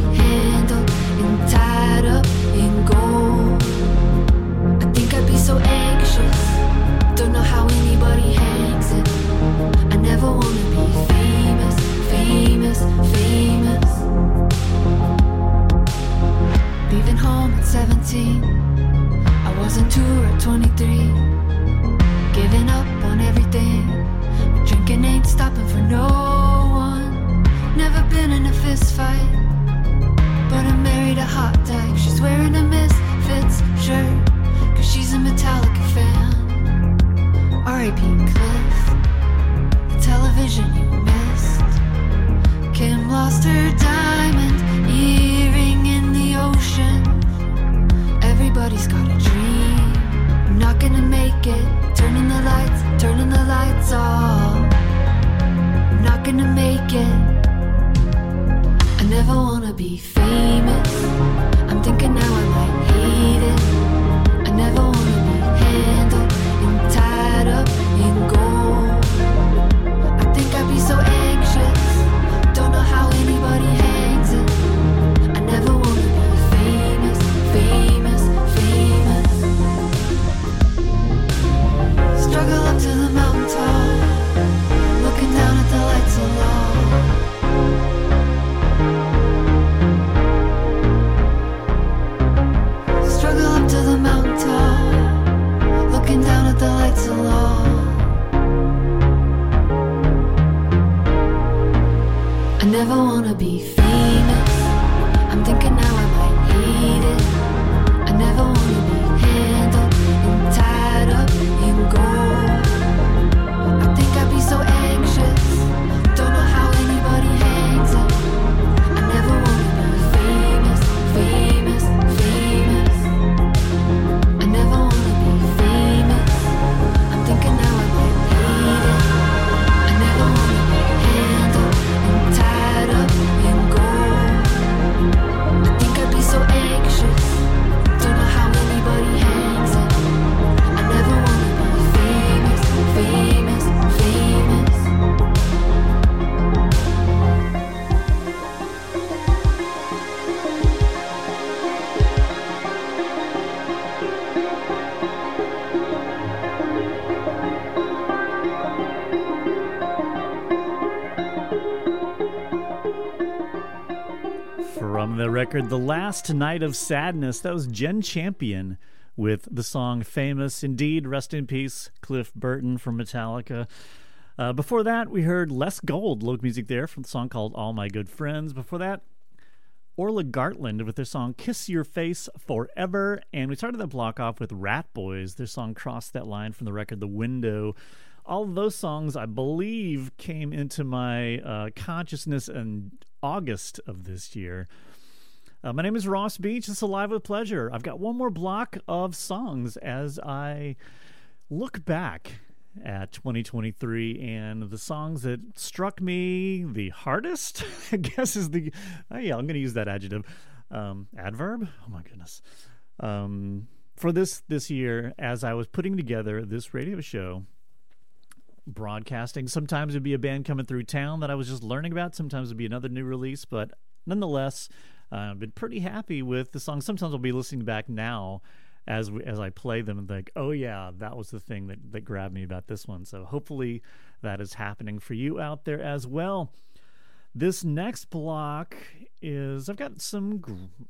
She's wearing a Misfits shirt. Cause she's a Metallica fan. R.I.P. Cliff. The television you missed. Kim lost her diamond earring in the ocean. Everybody's got a dream. I'm not gonna make it. Turning the lights, turning the lights off. I'm not gonna make it. I never wanna be famous. I'm thinking now I be From the record The Last Night of Sadness, that was Jenn Champion with the song Famous. Indeed, rest in peace, Cliff Burton from Metallica. Uh, before that, we heard Les Gold, local music there, from the song called All My Good Friends. Before that, Orla Gartland with their song Kiss Your Face Forever. And we started that block off with Ratboys, their song Cross That Line from the record The Window. All those songs, I believe, came into my uh, consciousness in August of this year. Uh, my name is Ross Beach. This is Alive with Pleasure. I've got one more block of songs as I look back at 2023 and the songs that struck me the hardest, (laughs) I guess is the, oh yeah, I'm going to use that adjective. Um, adverb? Oh my goodness. Um, for this this year, as I was putting together this radio show, broadcasting. Sometimes it'd be a band coming through town that I was just learning about. Sometimes it'd be another new release, but nonetheless, uh, I've been pretty happy with the song. Sometimes I'll be listening back now as we, as I play them and think, oh yeah, that was the thing that that grabbed me about this one. So hopefully that is happening for you out there as well. This next block is I've got some,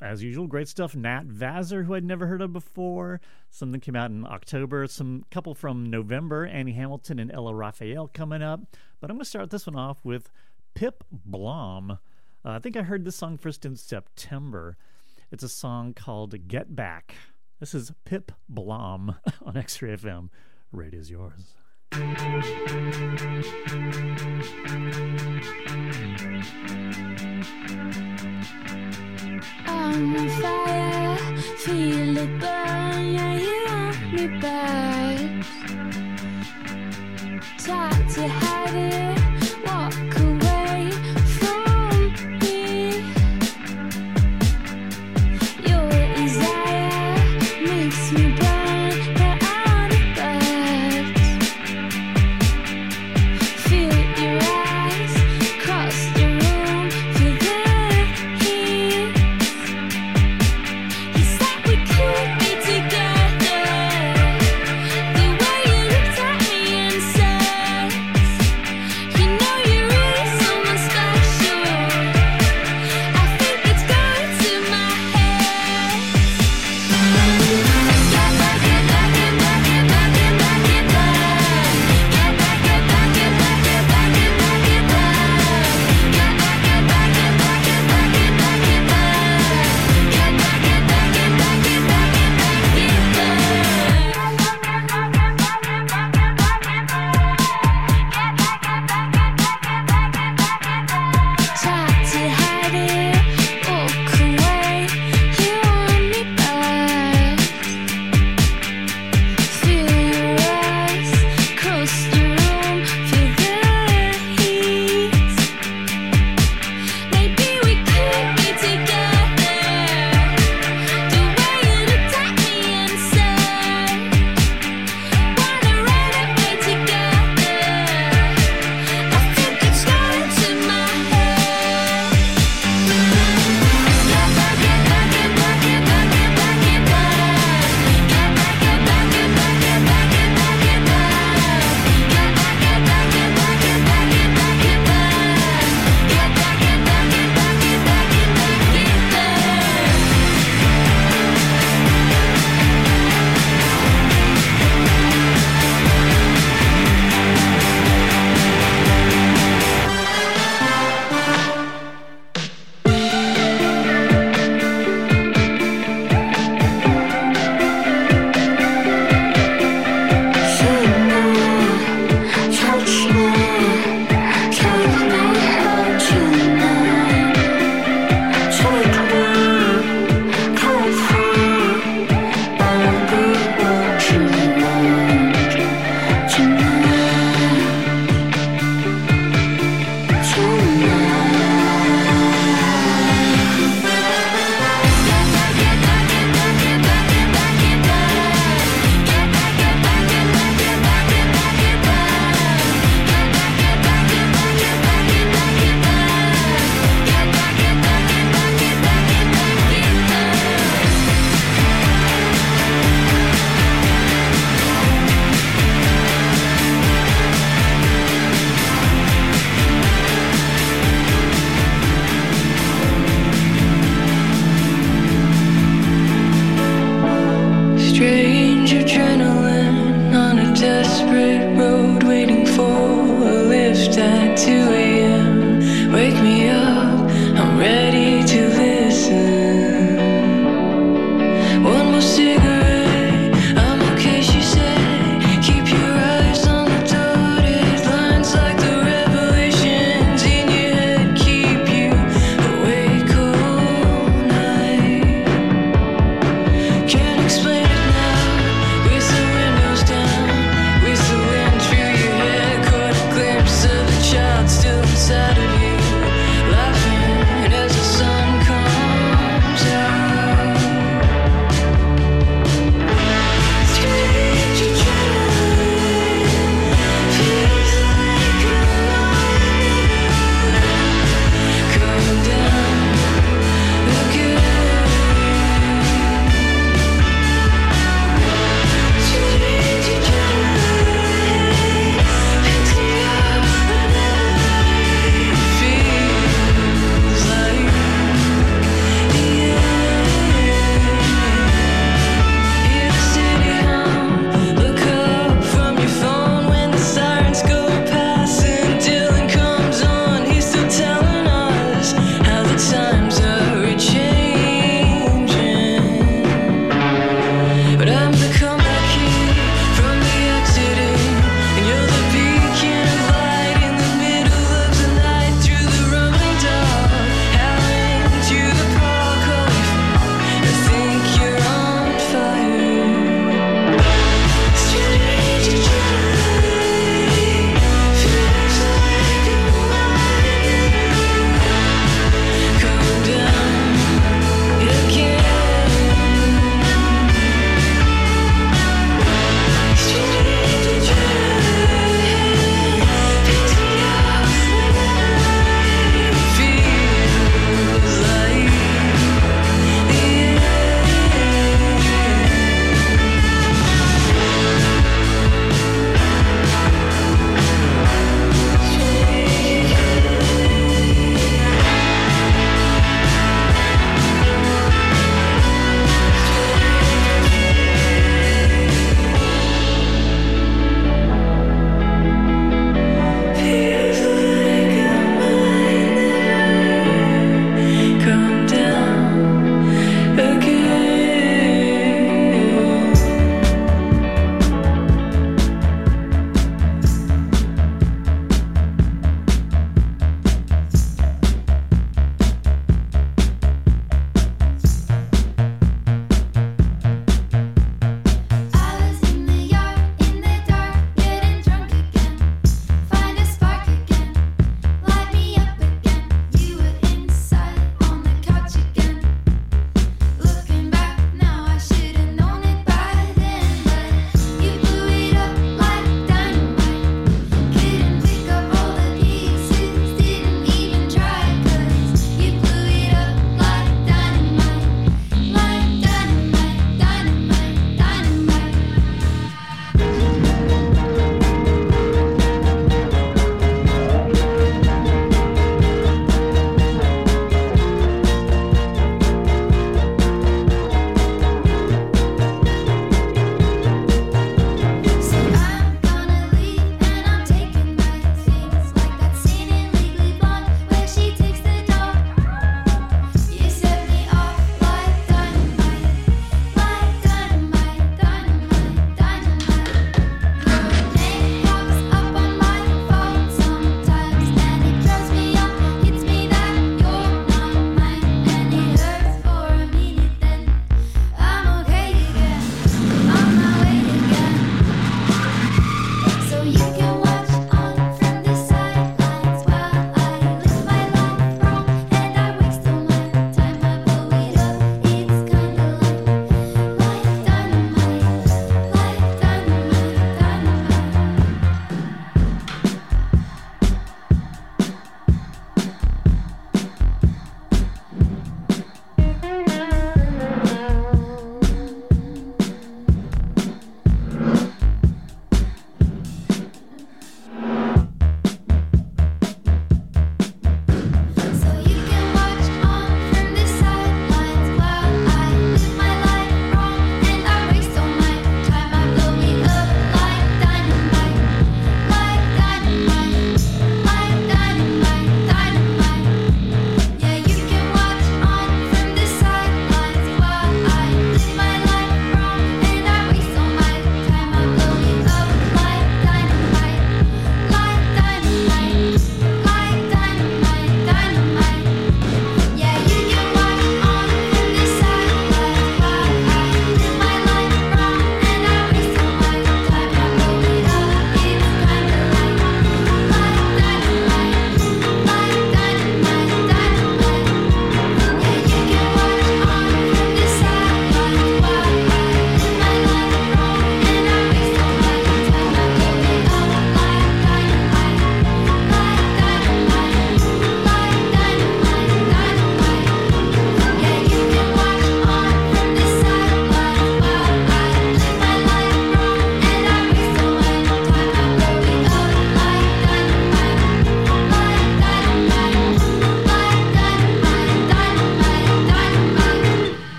as usual, great stuff. Nat Vazer, who I'd never heard of before. Something came out in October. Some couple from November. Annie Hamilton and Ella Raphael coming up. But I'm going to start this one off with Pip Blom. Uh, I think I heard this song first in September. It's a song called Get Back. This is Pip Blom (laughs) on X-Ray FM. Radio's yours. On fire, feel it to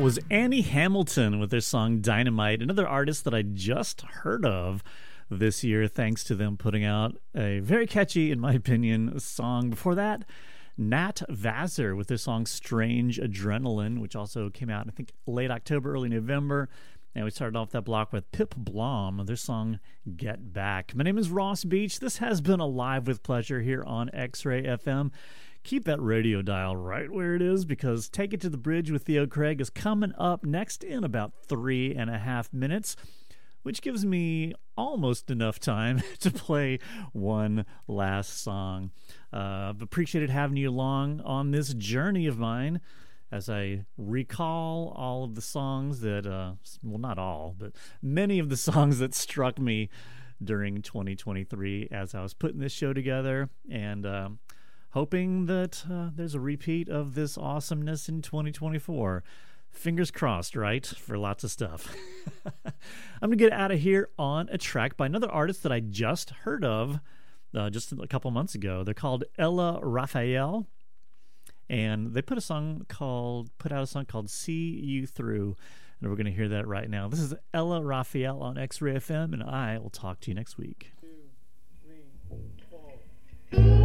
was Annie Hamilton with their song Dynamite, another artist that I just heard of this year, thanks to them putting out a very catchy, in my opinion, song. Before that, Nat Vazer with their song Strange Adrenaline, which also came out, I think, late October, early November. And we started off that block with Pip Blom, their song Get Back. My name is Ross Beach. This has been Alive with Pleasure here on X Ray FM. Keep that radio dial right where it is because Take It to the Bridge with Theo Craig is coming up next in about three and a half minutes, which gives me almost enough time (laughs) to play one last song. Uh, I've appreciated having you along on this journey of mine as I recall all of the songs that, uh, well, not all, but many of the (laughs) songs that struck me during 2023 as I was putting this show together, and um, hoping that uh, there's a repeat of this awesomeness in 2024. Fingers crossed, right? For lots of stuff. (laughs) I'm going to get out of here on a track by another artist that I just heard of uh, just a couple months ago. They're called Ella Raphael and they put a song called put out a song called see you through and we're going to hear that right now this is ella raphael on x-ray fm and i will talk to you next week Two, three.